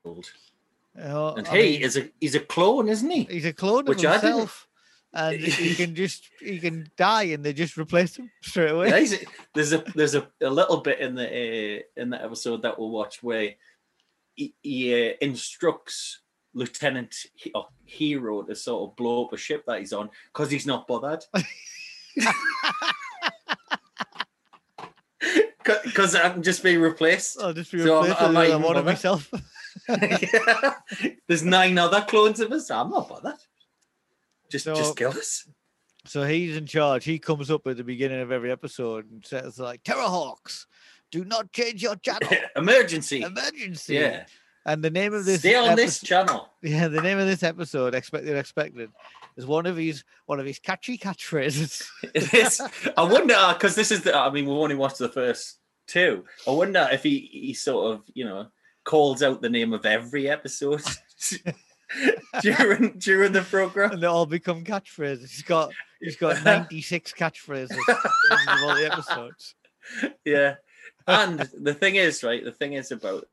B: oh,
C: and
B: I
C: he
B: mean,
C: is a he's a clone, isn't he?
B: he's a clone of
C: which didn't-
B: himself, and he can just he can die, and they just replace him straight away.
C: Yeah, a- there's a there's a, a little bit in the uh, in the episode that we'll watch where he, he uh, instructs Lieutenant He- or Hiro to sort of blow up a ship that he's on because he's not bothered. Because I can just be replaced.
B: I'll just be
C: So I'm-
B: replaced
C: I'm not
B: another one of myself.
C: Yeah. There's nine other clones of us. I'm not bothered. Just
B: So-
C: just kill us.
B: So he's in charge. He comes up at the beginning of every episode and says like, "Terrahawks, do not change your channel.
C: Emergency.
B: Emergency."
C: Yeah.
B: And the name of this
C: Stay on this channel.
B: Yeah, the name of this episode, expected expected, is one of his one of his catchy catchphrases.
C: It is. I wonder because this is the. I mean, we've only watched the first two. I wonder if he he sort of you know calls out the name of every episode during during the program.
B: and they all become catchphrases. He's got he's got ninety six catchphrases in all the episodes.
C: Yeah. And the thing is, right? The thing is about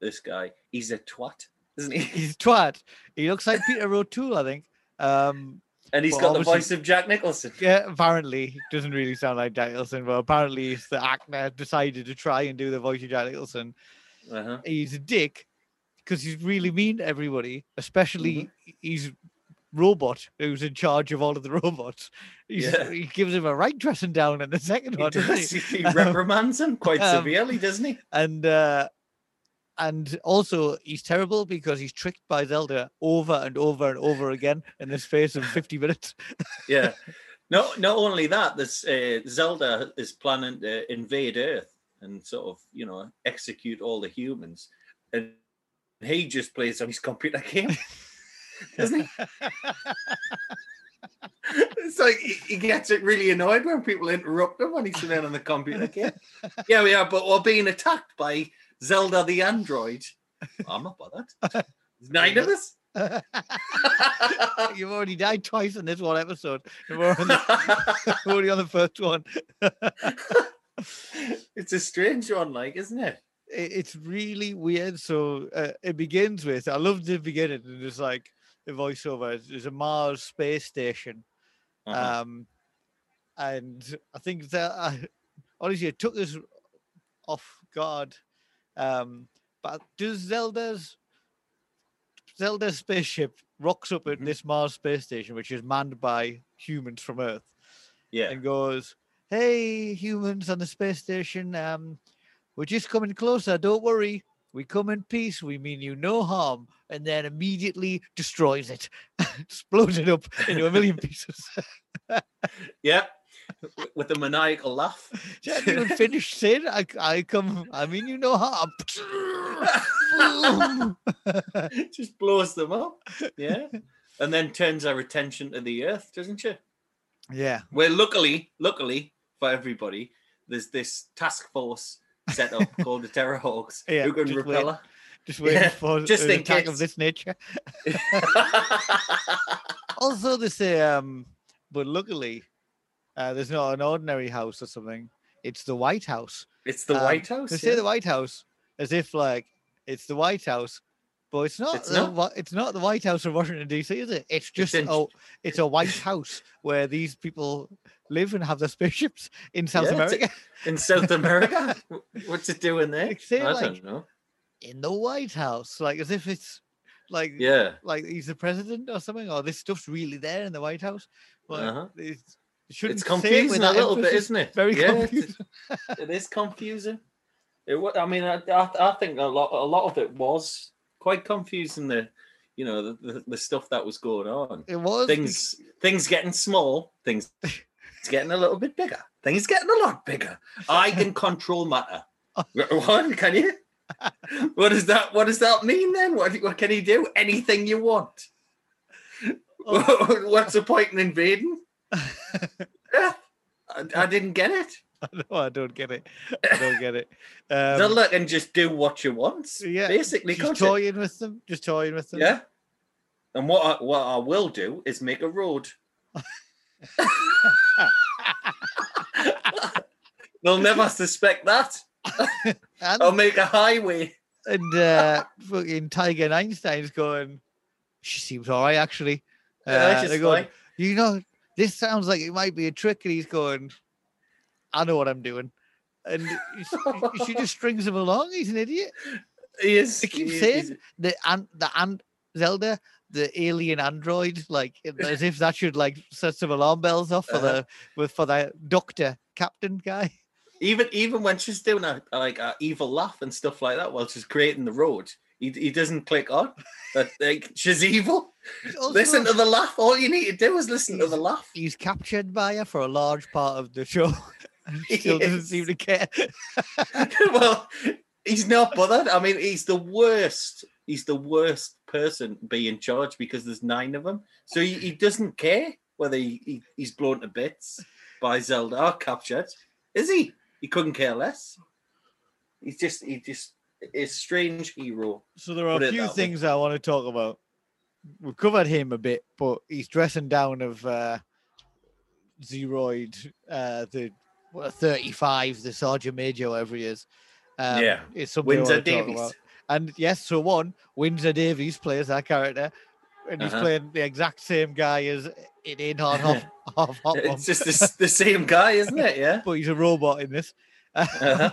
C: this guy. He's a twat, isn't he?
B: He's twat. He looks like Peter O'Toole, I think. Um,
C: And he's got the voice of Jack Nicholson.
B: yeah, apparently he doesn't really sound like Jack Nicholson, but apparently it's the actor decided to try and do the voice of Jack Nicholson.
C: Uh-huh.
B: He's a dick because he's really mean to everybody, especially
C: Mm-hmm.
B: he's robot who's in charge of all of the robots. He's,
C: Yeah.
B: He gives him a right dressing down in the second
C: He,
B: one, doesn't he?
C: he, he reprimands him quite
B: um,
C: severely, doesn't he?
B: and uh and also he's terrible because he's tricked by Zelda over and over and over again in the space of 50 minutes.
C: Yeah. No, not only that, this uh, Zelda is planning to invade Earth and sort of, you know, execute all the humans, and he just plays on his computer game, doesn't he? it's like he, gets it really annoyed when people interrupt him when he's sitting on the computer game. Yeah, we are, but we're being attacked by Zelda the android. I'm not bothered. There's nine of us.
B: You've already died twice in this one episode. We're, on the, we're on the first one.
C: it's a strange one, like, isn't it?
B: It- It's really weird. So uh, it begins with I love the beginning. And there's like the voiceover. There's a Mars space station.
C: Uh-huh.
B: Um, and I think that I, honestly it took us off guard. Um, but does Zelda's Zelda's spaceship rocks up at
C: Mhm.
B: this Mars space station, which is manned by humans from Earth,
C: yeah.
B: and goes, "Hey, humans on the space station, um, we're just coming closer. Don't worry." We come in peace, we mean you no harm, and then immediately destroys it, explodes it up into a million pieces.
C: Yeah, with a maniacal laugh.
B: She hadn't finished saying, I, I come, I mean, you know how.
C: Just blows them up. Yeah. And then turns our attention to the earth, doesn't she?
B: yeah.
C: Well, luckily, luckily for everybody, there's this task force set up called the Terrahawks
B: Yeah,
C: who can
B: just
C: repel
B: wait. Just waiting
C: Yeah,
B: for
C: just
B: an
C: in
B: attack
C: case.
B: of this nature. Also, they say, um, but luckily, uh, there's not an ordinary house or something. It's the White House.
C: it's the
B: Um,
C: White House.
B: They say the White House as if like it's the White House, but it's not.
C: It's
B: the,
C: not.
B: It's not the White House of Washington D.C. Is it? It's just
C: in-
B: oh, it's a White House where these people live and have their spaceships in South
C: Yeah, it's a-
B: America.
C: in South America. What's it doing there?
B: They say,
C: I
B: like-
C: don't know.
B: in the White House, like as if it's like
C: Yeah.
B: like he's the president or something, or this stuff's really there in the White House. But
C: Uh-huh.
B: it's, shouldn't
C: It's confusing a little bit, isn't it?
B: Very
C: Yeah,
B: confusing.
C: it is confusing. It, I mean, I, I, I think a lot, a lot of it was quite confusing. The, you know, the, the, the stuff that was going on.
B: It was
C: Things, things getting small. Things, it's getting a little bit bigger. Things getting a lot bigger. I can control matter. What can you? What does that? What does that mean then? What, what can he do? Anything you want.
B: Oh.
C: What's the point in invading? Yeah, I, I didn't get it.
B: no, I don't get it. I don't get it. Um,
C: They'll let him just do what you want.
B: yeah,
C: basically,
B: just toying with them, just toying with them.
C: Yeah, And what I, what I will do is make a road. They'll never suspect that.
B: And,
C: I'll make a highway.
B: and uh, fucking Tiger Ninestein's going, she seems all right, actually.
C: Yeah,
B: Uh, they're going,
C: fine.
B: you know, this sounds like it might be a trick. And he's going, I know what I'm doing. And he- she just strings him along. He's an idiot.
C: He is.
B: They keep
C: is-
B: saying the and the and Zelda, the alien android, like as if that should like set some alarm bells off for
C: Uh-huh.
B: the with for the doctor captain guy.
C: even even when she's doing a like a evil laugh and stuff like that while she's creating the road, he, he doesn't click on that like she's evil.
B: Also-
C: listen to the laugh. All you need to do is listen to the laugh.
B: he's captured by her for a large part of the show. and Still doesn't seem to care.
C: well, he's not bothered. I mean, he's the worst. He's the worst person be in charge because there's nine of them. So he, he doesn't care whether he, he, he's blown to bits by Zelda or captured. Is he? He couldn't care less. He's just he just a strange hero.
B: So there are
C: Put
B: a few
C: that way.
B: things I want to talk about. We've covered him a bit, but he's dressing down of uh, Zeroid, uh, the what, 35, the Sergeant Major, whatever he is. Um,
C: Yeah,
B: it's something
C: Windsor Davies.
B: And yes, so one, Windsor Davies plays that character, and he's
C: Uh-huh.
B: playing the exact same guy as it ain't hard half, half hot
C: It's just the, the same guy, isn't it? Yeah.
B: but he's a robot in this.
C: Uh-huh.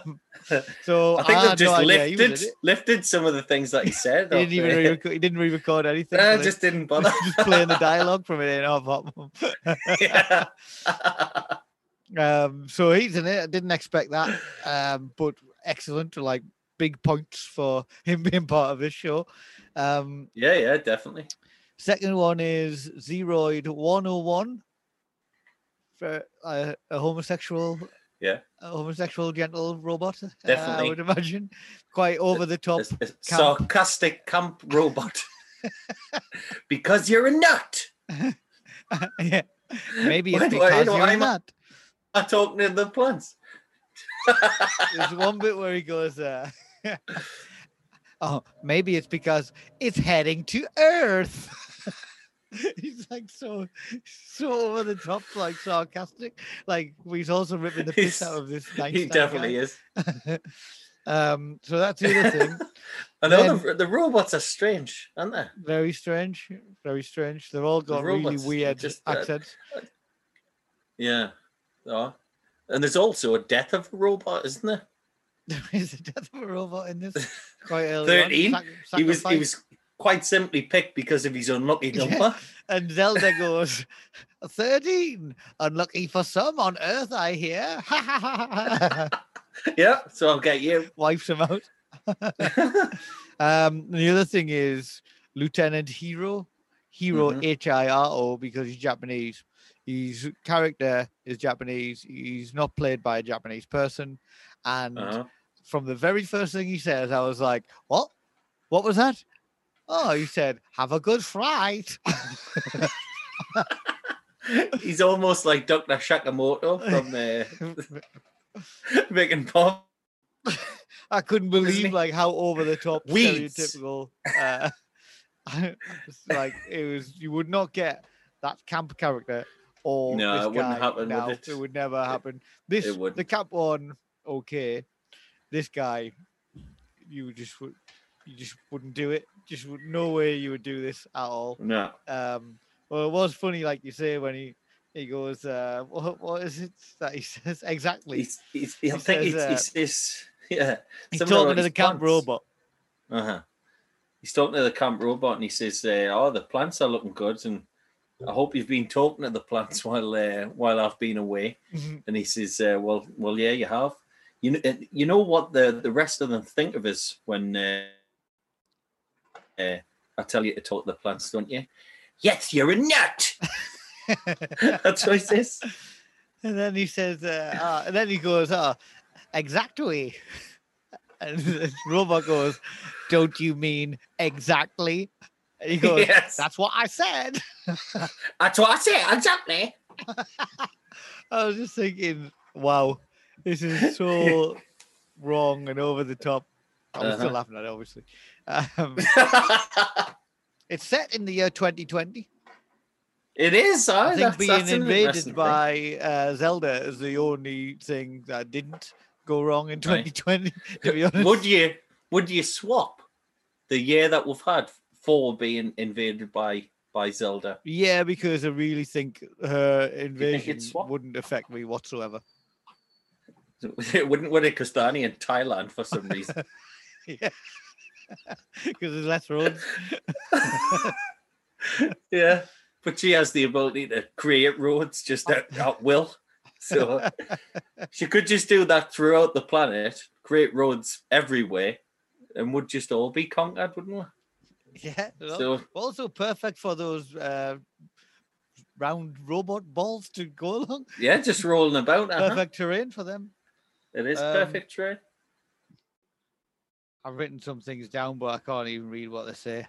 B: so
C: I think they've just
B: no idea he was in
C: lifted lifted some of the things that he said.
B: He didn't even
C: uh,
B: re-record, he didn't re-record anything.
C: I just didn't bother.
B: just playing the dialogue from it ain't half hot
C: yeah.
B: Um, so he's in it. I didn't expect that, um, but excellent. Like big points for him being part of this show. Um,
C: yeah, yeah, definitely.
B: second one is Zeroid 101 for a, a homosexual.
C: Yeah.
B: A homosexual gentle robot. uh, I would imagine quite over the top.
C: A, a
B: camp.
C: sarcastic camp robot. because you're a nut.
B: yeah. Maybe it's
C: Why
B: because
C: do
B: you're
C: I-
B: not.
C: I'm talking to the plants.
B: There's one bit where he goes, uh, "Oh, maybe it's because it's heading to Earth." he's like so, so over the top, like sarcastic. Like he's also ripping the piss
C: He's-
B: out of this. Nice
C: he definitely is.
B: is. um, so that's the other thing.
C: I know
B: Then-
C: the, the robots are strange, aren't they?
B: Very strange. Very strange. They've all got really
C: robots,
B: weird
C: just, uh,
B: accents.
C: Yeah. Oh. And there's also a death of a robot, isn't there?
B: There is a death of a robot in this. Quite early. on.
C: 13.
B: Sac-
C: He was he was quite simply picked because of his unlucky number.
B: And Zelda goes, 13. Unlucky for some on Earth, I hear.
C: yeah, so I'll get you.
B: Wipes him out. um, the other thing is Lieutenant Hero, Hiro
C: Mhm.
B: H I R O because he's Japanese. His character is Japanese. He's not played by a Japanese person. And
C: Uh-huh.
B: from the very first thing he says, I was like, What? What was that? Oh, he said, Have a good flight.
C: He's almost like Dr. Shakamoto from uh, Making Pop.
B: I couldn't believe like how over the top
C: Weeds.
B: stereotypical. Uh, like it was. You would not get that camp character or
C: No,
B: this
C: it wouldn't
B: guy
C: happen, would
B: now.
C: it?
B: would never happen. This the camp one, okay. This guy, you just would, you just wouldn't do it. Just no way you would do this at all.
C: No.
B: Um, well, it was funny, like you say, when he he goes, uh, what, what is it that he says exactly?
C: He's, he's, I
B: He
C: think he's,
B: says, uh,
C: he's, yeah.
B: He's talking to the camp
C: plants.
B: robot.
C: Uh-huh. He's talking to the camp robot and he says, uh, "Oh, the plants are looking good, and I hope you've been talking to the plants while uh, while I've been away."
B: Mhm.
C: And he says, uh, "Well, well, yeah, you have. You know, uh, you know what the the rest of them think of us when uh, uh, I tell you to talk to the plants, don't you? Yes, you're a nut. That's what he says.
B: And then he says, uh, ah, and then he goes, ah, exactly. And the robot goes, don't you mean exactly? And he goes,
C: Yes.
B: that's what I said.
C: That's what I say exactly.
B: I was just thinking, wow, this is so wrong and over the top. I was still
C: Uh-huh.
B: laughing at it, obviously. Um, It's set in the year 2020.
C: It is. I,
B: I think being invaded by uh, Zelda is the only thing that didn't go wrong in
C: Right.
B: 2020. To be honest,
C: Would you would you swap the year that we've had for being invaded by by Zelda?
B: yeah, because I really think her invasion
C: swap?
B: wouldn't affect me whatsoever.
C: It wouldn't would it? Because they're only in Thailand for some reason.
B: Yeah, because there's less roads.
C: yeah, but she has the ability to create roads just at, at will. So she could just do that throughout the planet, create roads everywhere, and would just all be conquered, wouldn't we?
B: Yeah,
C: So
B: also perfect for those uh, round robot balls to go along.
C: yeah, just rolling about. uh-huh.
B: Perfect terrain for them.
C: It is
B: Um,
C: perfect terrain.
B: I've written some things down, but I can't even read what they say.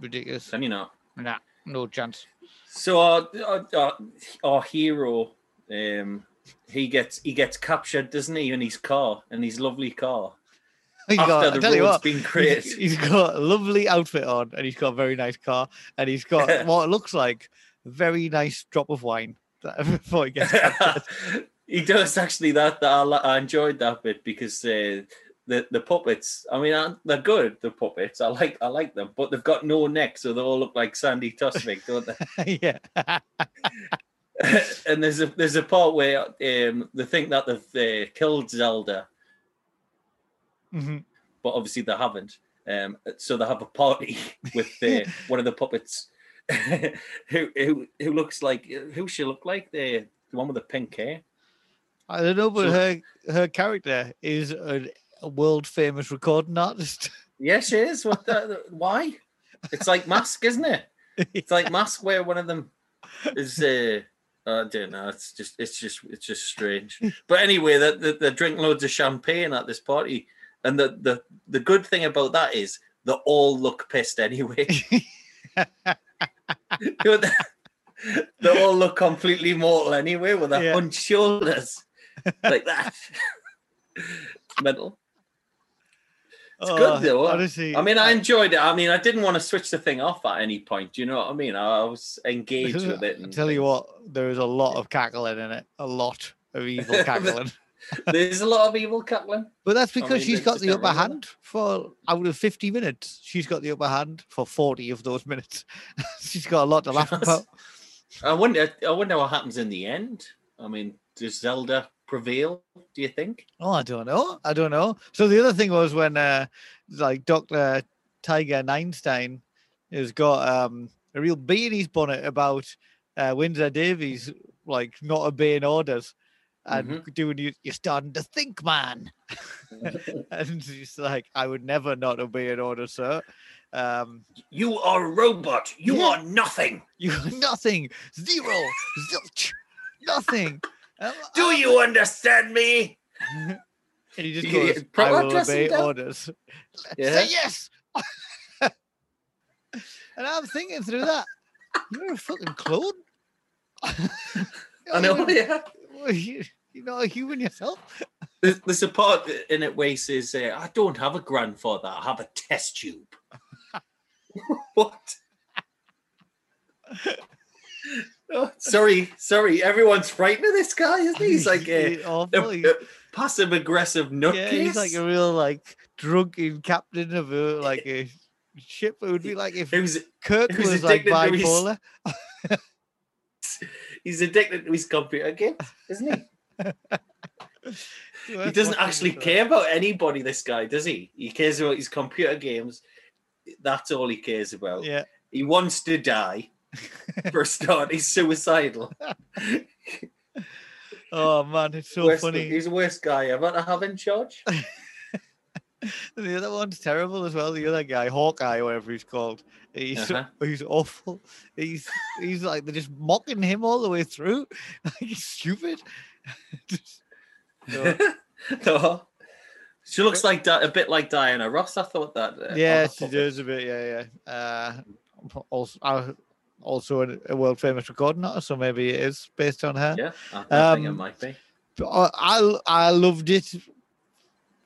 B: Ridiculous.
C: And you know,
B: Nah, no chance.
C: So our, our, our, our hero, um, he gets he gets captured, doesn't he, in his car, in his lovely car,
B: He's
C: after
B: got,
C: the road's
B: what,
C: been
B: he's-
C: created.
B: he's got a lovely outfit on, and he's got a very nice car, and he's got what looks like a very nice drop of wine that- before he gets captured.
C: he does actually that. that I, I enjoyed that bit because uh, the the puppets. I mean, they're good. The puppets. I like I like them, but they've got no neck, so they all look like Sandi Toksvig, don't they?
B: yeah.
C: and there's a there's a part where um, they think that they've uh, killed Zelda,
B: Mhm.
C: but obviously they haven't. Um, so they have a party with uh, one of the puppets, who who who looks like who she look like the the one with the pink hair.
B: I don't know, but
C: So-
B: her her character is a, a world famous recording artist.
C: Yeah, she is. What the, why? It's like Mask, isn't it? It's like Mask, where one of them is. Uh, I don't know. It's just, it's just, it's just strange. But anyway, that they, drink loads of champagne at this party, and the the the good thing about that is they all look pissed anyway. They, they all look completely mortal anyway, with their
B: Yeah.
C: hunched shoulders like that. Mental. It's
B: Oh,
C: good uh, though.
B: Honestly,
C: I mean, I enjoyed it. I mean, I didn't want to switch the thing off at any point. Do you know what I mean? I was engaged with it.
B: I tell you what, there is a lot of cackling in it. A lot of evil cackling.
C: there's a lot of evil cackling.
B: But that's
C: I
B: because
C: mean,
B: she's got the upper hand for out of 50 minutes. She's got the upper hand for 40 of those minutes. she's got a lot to laugh about.
C: I wonder. I wonder what happens in the end. I mean, does Zelda prevail? Do you think?
B: Oh, I don't know. I don't know. So the other thing was when uh like Dr. Tiger Einstein has got um a real bee in his bonnet about uh Windsor Davies like not obeying orders and
C: Mm-hmm.
B: doing you you're starting to think, man. and she's like, I would never not obey an order, sir. Um
C: You are a robot. You
B: Yeah.
C: are nothing.
B: you nothing, zero, zilch, nothing.
C: Do
B: um,
C: you understand me?
B: And he just goes, I will obey
C: down?
B: orders.
C: Yeah.
B: Say yes. and I'm thinking through that. You're a fucking clone.
C: I know. Yeah.
B: You, you're not a human yourself.
C: There's, there's a part in it where he says, uh, "I don't have a grandfather. I have a test tube." what? Oh, sorry, sorry. Everyone's frightened of this guy, isn't he? He's like uh, a,
B: He's awful. He-
C: passive aggressive nutcase.
B: yeah, he's like a real like drunken captain of a like a ship. It would be like if
C: Who's
B: Kirk
C: who's
B: was like
C: to his-
B: bipolar.
C: he's addicted to his computer games, isn't he? he doesn't actually care about anybody. This guy, does he? He cares about his computer games. That's all he cares about.
B: Yeah.
C: He wants to die. For a start, he's suicidal.
B: Oh man, it's so
C: Worst-
B: funny.
C: He's the worst guy ever to have in charge.
B: The other one's terrible as well. The other guy, Hawkeye, whatever he's called, he's
C: Uh-huh.
B: he's awful. He's he's like they're just mocking him all the way through. Like he's stupid. Just- so,
C: no. She looks like a bit like Diana Ross. I thought that. uh,
B: yeah, she does a bit. Yeah, yeah. Uh, also, uh, also a, a world famous recording artist, so maybe it is based on her.
C: Yeah, I, I think it
B: Um,
C: might be.
B: I I, I loved it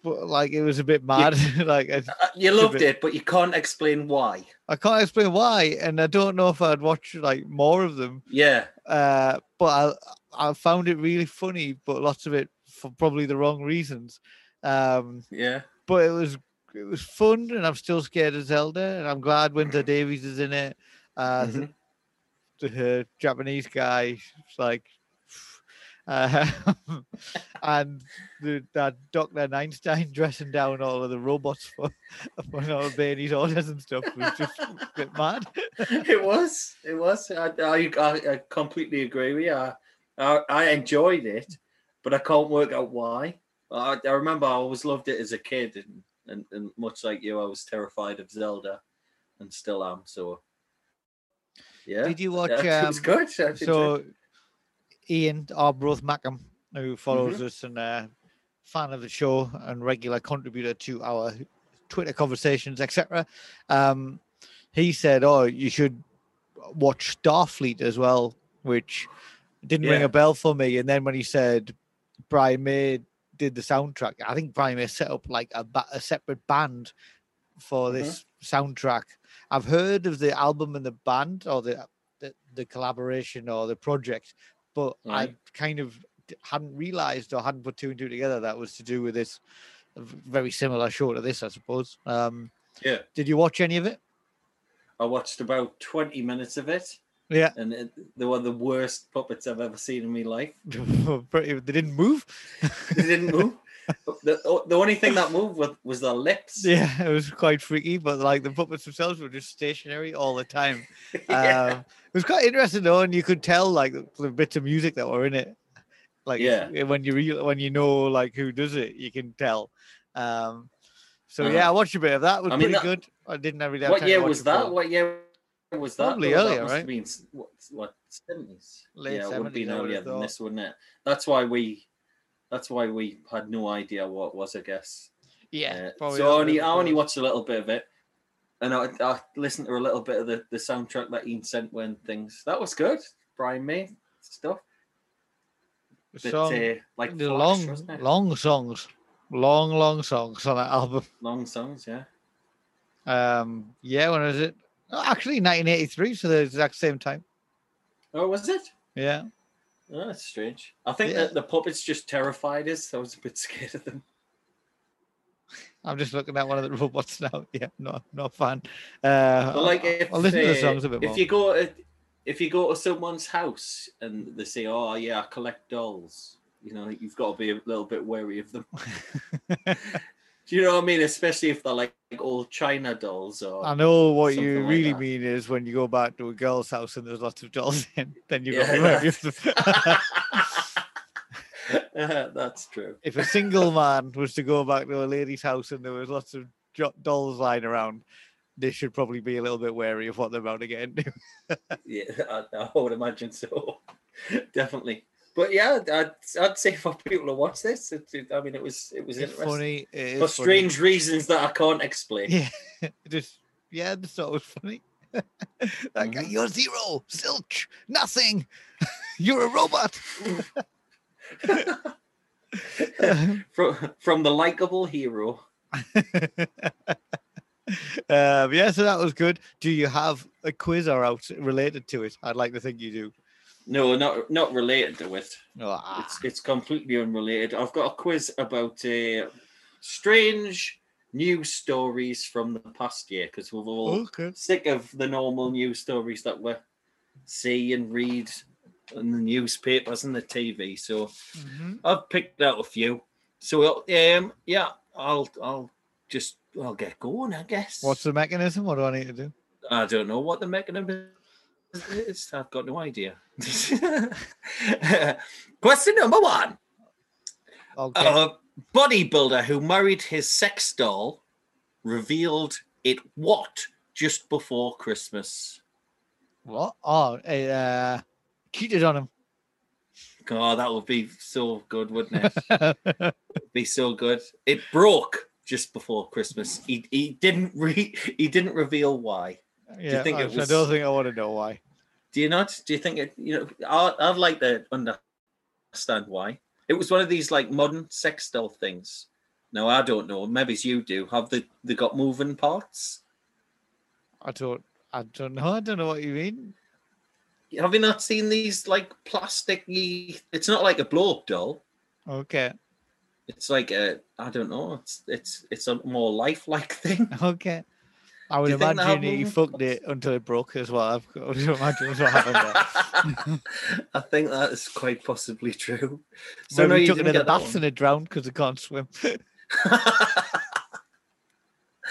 B: but like it was a bit mad. like I,
C: Uh, You loved
B: bit-
C: it, but you can't explain why.
B: I can't explain why, and I don't know if I'd watch like more of them.
C: Yeah,
B: Uh, but I I found it really funny, but lots of it for probably the wrong reasons. Um,
C: yeah.
B: but it was it was fun, and I'm still scared of Zelda, and I'm glad Windsor Davies is in it. Uh,
C: Mhm.
B: The, Japanese guy, like, uh, and the, that Doctor Einstein dressing down all of the robots for for obeying his orders and stuff was just a bit mad.
C: it was. It was. I, I, I- I completely agree with you. I, I, I enjoyed it, but I can't work out why. I, I remember I always loved it as a kid, and, and, and much like you, I was terrified of Zelda, and still am. So, yeah.
B: Did you watch?
C: Yeah, it was
B: um,
C: good. Enjoyed
B: So. Ian Arbroath Mackham, who follows
C: Mm-hmm.
B: us and a fan of the show and regular contributor to our Twitter conversations, etc., um, he said, "Oh, you should watch Starfleet as well," which didn't ring a bell for me. And then when he said Brian May did the soundtrack, I think Brian May set up like a, ba- a separate band for
C: Mm-hmm.
B: this soundtrack. I've heard of the album and the band or the the, the collaboration or the project, but I kind of hadn't realized or hadn't put two and two together that was to do with this very similar show to this, I suppose. Um,
C: Yeah.
B: did you watch any of it?
C: I watched about 20 minutes of it,
B: Yeah,
C: and it, they were the worst puppets I've ever seen in my life.
B: They didn't move.
C: They didn't move. the, the only thing that moved was, was their lips.
B: Yeah, it was quite freaky, but like the puppets themselves were just stationary all the time.
C: Yeah.
B: Um, it was quite interesting though, and you could tell like the, the bits of music that were in it. Like
C: Yeah.
B: when you re- when you know like who does it, you can tell. Um, so
C: Uh-huh.
B: yeah, I watched a bit of that. It was
C: I mean,
B: pretty
C: that-
B: good. I didn't have really have
C: What year was that?
B: before.
C: What year was that?
B: Probably
C: though?
B: earlier,
C: that
B: right?
C: Been, what, what seventies?
B: Late
C: yeah, it would have
B: 70s,
C: been earlier than this, wouldn't it? That's why we. That's why we had no idea what it was. I guess.
B: Yeah,
C: Uh,
B: probably
C: so I only I only watched a little bit of it, and I, I listened to a little bit of the, the soundtrack that Ian sent when things that was good. Brian May stuff,
B: The
C: but
B: song,
C: uh, like
B: the
C: Flash,
B: long, long songs, long, long songs on that album.
C: long songs. Yeah.
B: Um, yeah, when was it? Oh, actually, 1983, so the exact same time.
C: Oh, was it?
B: Yeah.
C: Oh, that's strange. I think
B: Yeah.
C: that the puppets just terrified us. I was a bit scared of them.
B: I'm just looking at one of the robots now. Yeah, no, not a fan. Uh,
C: But like if
B: I'll listen to the
C: uh,
B: songs a bit
C: if
B: more.
C: you go to, if you go to someone's house and they say, "Oh yeah, I collect dolls," you know, you've got to be a little bit wary of them. Do you know what I mean? Especially if they're like, like old China dolls or
B: I know what you
C: like
B: really
C: that.
B: mean is when you go back to a girl's house and there's lots of dolls in, then you've got
C: Yeah,
B: to be wary of them.
C: Uh, That's true.
B: if a single man was to go back to a lady's house and there was lots of dolls lying around, they should probably be a little bit wary of what they're about to get into.
C: Yeah, I, I would imagine so. Definitely. But yeah, I'd, I'd say for people to watch this, it, it- I mean, it was it was
B: It's
C: interesting
B: funny. It
C: for
B: funny.
C: strange reasons that I can't explain.
B: Yeah, just yeah, I just thought it was funny. like
C: Mhm.
B: you're zero, silch, nothing. you're a robot.
C: from from the likable hero.
B: um, yeah, so that was good. Do you have a quiz or out related to it? I'd like to think you do.
C: No, not not related to it.
B: Ah,
C: It's it's completely unrelated. I've got a quiz about uh, strange news stories from the past year because we're all
B: okay.
C: sick of the normal news stories that we see and read in the newspapers and the TV. So
B: Mhm.
C: I've picked out a few. So um, yeah, I'll I'll just I'll get going. I guess.
B: What's the mechanism? What do I need to do?
C: I don't know what the mechanism is. I've got no idea. Question number one.
B: Okay.
C: A bodybuilder who married his sex doll revealed it what just before Christmas.
B: what? Oh, uh, cheated on him.
C: God, that would be so good, wouldn't it? be so good. It broke just before Christmas. He he didn't re he didn't reveal why.
B: Yeah,
C: think it
B: I, I don't think I want to know why.
C: Do you not? Do you think it? You know, I'd, I'd like to understand why. It was one of these like modern sex doll things No, I don't know. Maybe you do. Have they, they got moving parts?
B: I don't. I don't know. I don't know what you mean.
C: Have you not seen these like plasticky? It's not like a blow up doll.
B: Okay.
C: It's like a I don't know. It's it's it's a more lifelike thing.
B: Okay. I would
C: Do you think they have
B: imagine he fucked it until it broke as well. I've got to imagine what happened.
C: I think that is quite possibly true.
B: So
C: no,
B: Maybe he
C: you
B: took it in the bath and it drowned because it can't swim.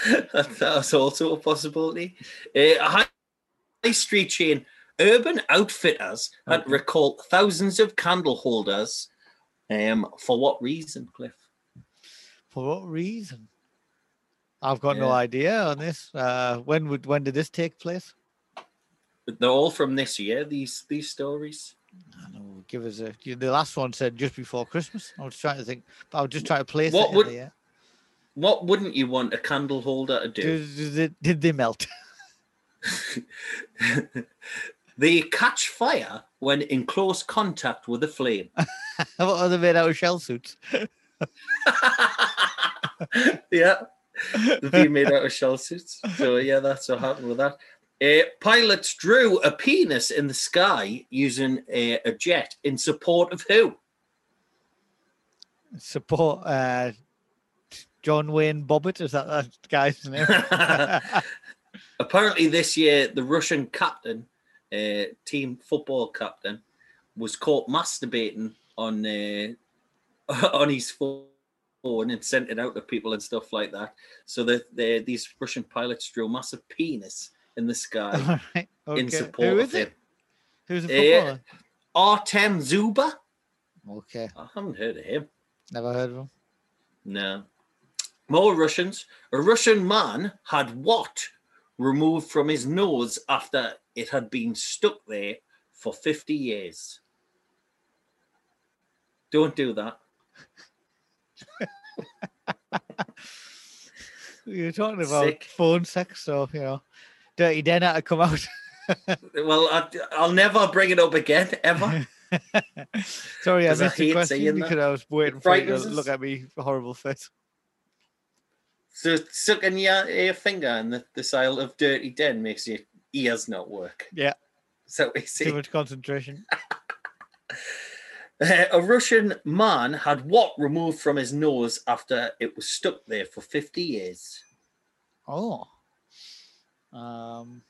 C: that, that's also a possibility. Uh, high, high street chain, Urban Outfitters, had
B: Okay.
C: recalled thousands of candle holders. Um, for what reason, Cliff?
B: For what reason? I've got no idea on this. Uh, when would when did this take place?
C: But They're all from this year. These these stories.
B: I know. Give us a. The last one said just before Christmas. I was trying to think. But I was just trying to place
C: What
B: it.
C: would-
B: in.
C: What wouldn't you want a candle holder to do?
B: Did, did, they- did they melt?
C: they catch fire when in close contact with a flame.
B: what are they made out of shell suits?
C: yeah, they've been made out of shell suits. So yeah, that's what happened with that. Uh, pilots drew a penis in the sky using a, a jet in support of who?
B: Support uh, John Wayne Bobbitt. Is that that guy's name?
C: Apparently, this year the Russian captain, uh, team football captain, was caught masturbating on uh, on his phone and sent it out to people and stuff like that. So that the, these Russian pilots drew a massive penis in the sky
B: All right.
C: in support
B: Who
C: of
B: is it?
C: him.
B: Who's a
C: Eh,
B: footballer?
C: Artem Dzyuba.
B: Okay.
C: I haven't heard of him.
B: Never heard of him.
C: No. More Russians. A Russian man had what removed from his nose after it had been stuck there for 50 years? Don't do that.
B: You're talking about
C: Sick.
B: phone sex, so you know, Dirty Den had to come out.
C: Well, I, I'll never bring it up again, ever.
B: Sorry, I missed the
C: hate
B: question
C: saying that.
B: because I was waiting for you to
C: us.
B: look at me horrible face.
C: So sucking your, your finger in the, the side of dirty den makes your ears not work.
B: Yeah,
C: So we see.
B: too much concentration.
C: Uh, a Russian man had what removed from his nose after it was stuck there for 50 years?
B: Oh, um,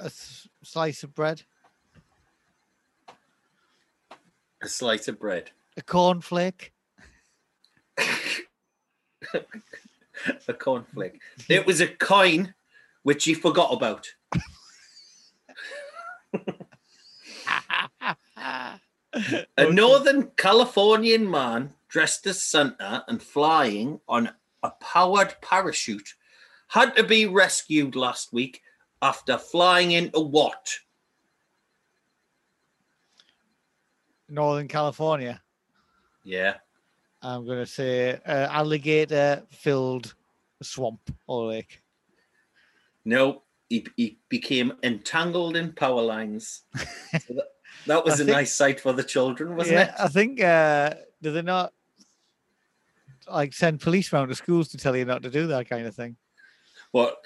B: a s- slice of bread,
C: A slice of bread.
B: a cornflake.
C: a cornflake. It was a coin which he forgot about. A northern Californian man dressed as Santa and flying on a powered parachute had to be rescued last week after flying into what?
B: Northern California.
C: Yeah.
B: I'm going to say uh, alligator filled swamp or lake.
C: No, he, he became entangled in power lines. So that, that was
B: I
C: a
B: think-
C: nice sight for the children, wasn't
B: yeah,
C: it?
B: I think uh, do they not like send police round to schools to tell you not to do that kind of thing?
C: What?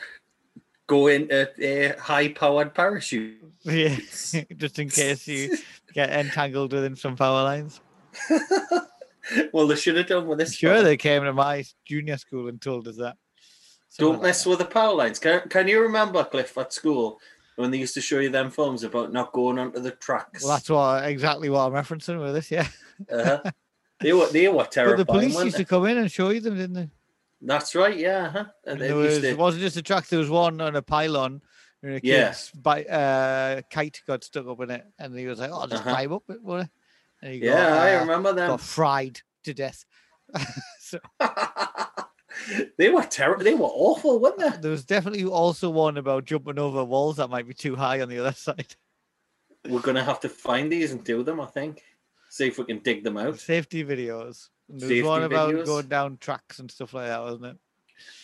C: Go into a high powered parachute.
B: Yeah, just in case you get entangled within some power lines.
C: well, they should have done with this.
B: Sure, they came to my junior school and told us that.
C: Don't
B: like
C: mess
B: that.
C: with the power lines. Can, can you remember, Cliff, at school when they used to show you them films about not going onto the tracks?
B: Well, that's what exactly what I'm referencing with this. Yeah,
C: uh-huh. they were they were
B: but the police used
C: they?
B: to come in and show you them, didn't they?
C: That's right, yeah. Uh-huh. And
B: And there was,
C: to-
B: it wasn't just a track. There was one on a pylon. And a
C: Yeah.
B: kid's uh, kite got stuck up in it, and he was like, "Oh, just
C: Uh-huh.
B: climb up it, will it?" And he
C: yeah,
B: got,
C: I
B: uh,
C: remember that.
B: got fried to death. so
C: they were terrible. They were awful, weren't they?
B: there was definitely also one about jumping over walls that might be too high on the other side.
C: We're gonna have to find these and do them. I think. See if we can dig them out.
B: Safety videos. And there
C: Safety
B: one about
C: videos?
B: going down tracks and stuff like that, wasn't it?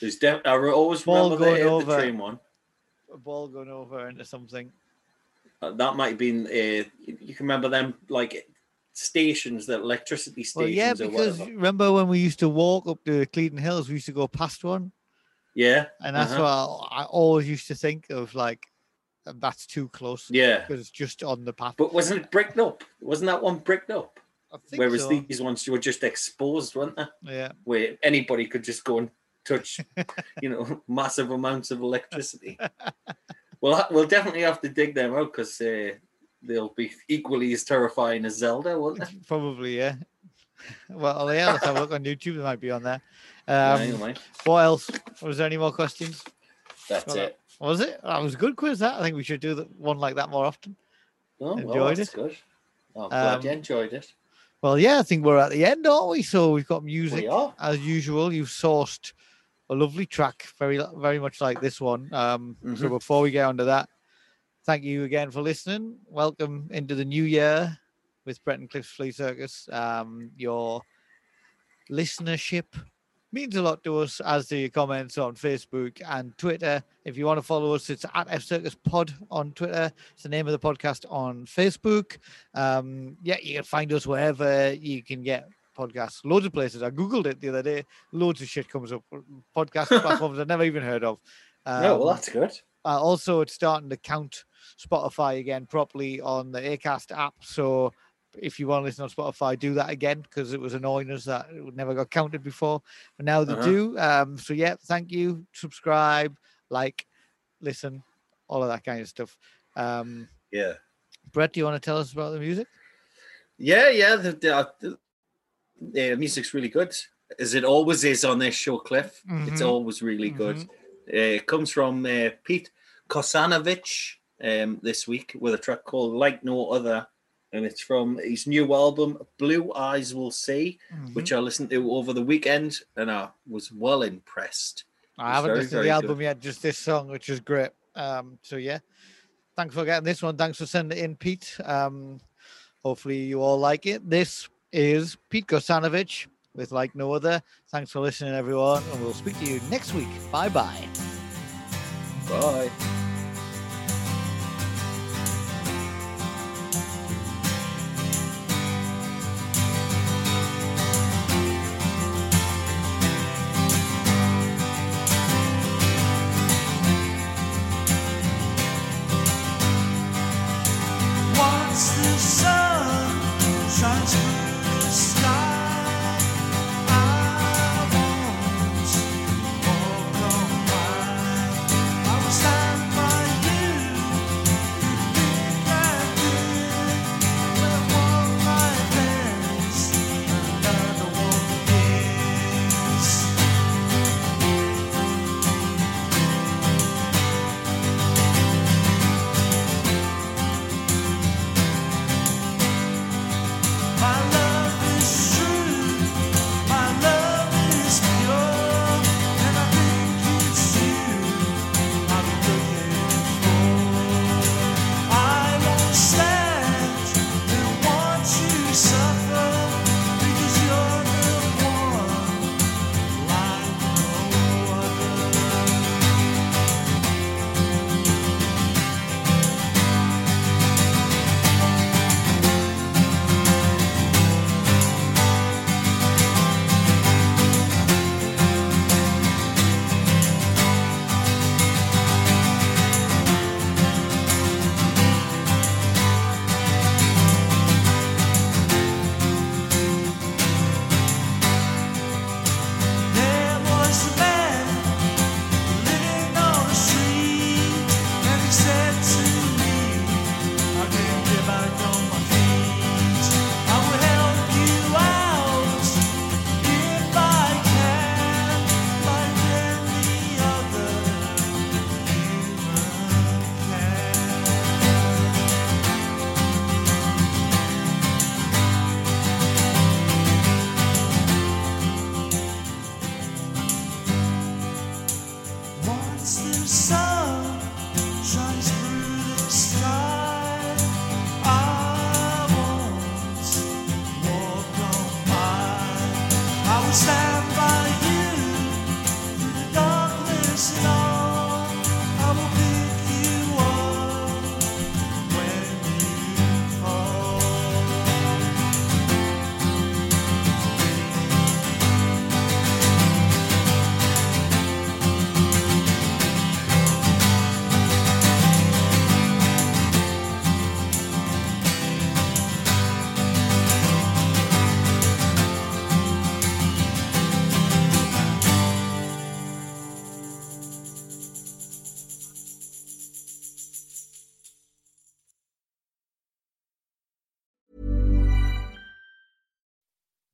C: There's def- I always
B: Ball
C: remember the,
B: going
C: the
B: over.
C: train one.
B: A ball going over into something.
C: Uh, that might have been. Uh, you can remember them like stations, that electricity stations.
B: Well, yeah, because remember when we used to walk up to Cleveland Hills, we used to go past one,
C: yeah,
B: and that's
C: uh-huh.
B: what I, I always used to think of like that's too close
C: yeah.
B: because it's just on the path.
C: But wasn't it bricked up? Wasn't that one bricked up?
B: I think
C: Whereas
B: so.
C: these ones were just exposed, weren't they?
B: yeah,
C: Where anybody could just go and touch, you know, massive amounts of electricity. well, we'll definitely have to dig them out because uh, they'll be equally as terrifying as Zelda, won't they?
B: probably yeah. well, yeah, let's have a look on YouTube. They might be on there. Um,
C: anyway,
B: what else? Was there any more questions?
C: that's
B: well,
C: it.
B: Was it? That was a good quiz. That I think we should do the, one like that more often.
C: Oh, well,
B: enjoyed
C: that's
B: it.
C: good. Oh, I'm glad you
B: Um,
C: enjoyed it.
B: Well, yeah, I think we're at the end, aren't we? So we've got music
C: We are.
B: as usual. You've sourced a lovely track, very very much like this one. Um, So
C: Mhm.
B: before we get on to that, thank you again for listening. Welcome into the new year with Brett and Cliff's Flea Circus. Um, your listenership means a lot to us, as do your comments on Facebook and Twitter. If you want to follow us, it's at F Circus Pod on Twitter. It's the name of the podcast on Facebook. Um, yeah, you can find us wherever you can get podcasts. Loads of places. I googled it the other day. Loads of shit comes up. Podcast platforms I've never even heard of.
C: no, well,
B: Um,
C: that's good.
B: uh, also, it's starting to count Spotify again properly on the Acast app. So if you want to listen on Spotify, do that again because it was annoying us that it never got counted before. But now they
C: Uh-huh.
B: do. Um, so yeah, thank you. Subscribe, like, listen, all of that kind of stuff. Um,
C: Yeah.
B: Brett, do you want to tell us about the music?
C: Yeah, yeah. The, the, uh, the, music's really good, as it always is on this show, Cliff. It's
B: Mhm.
C: always really good. Uh, it comes from uh, Pete Kosanovich um, this week with a track called Like No Other. And it's from his new album, Blue Eyes Will See,
B: Mm-hmm.
C: which I listened to over the weekend and I was well impressed.
B: I haven't
C: very,
B: listened to the
C: good.
B: album yet, just this song, which is great. Um, so yeah, thanks for getting this one. Thanks for sending it in, Pete. Um, hopefully you all like it. This is Pete Kosanovich with Like No Other. Thanks for listening, everyone, and we'll speak to you next week. Bye bye
C: bye.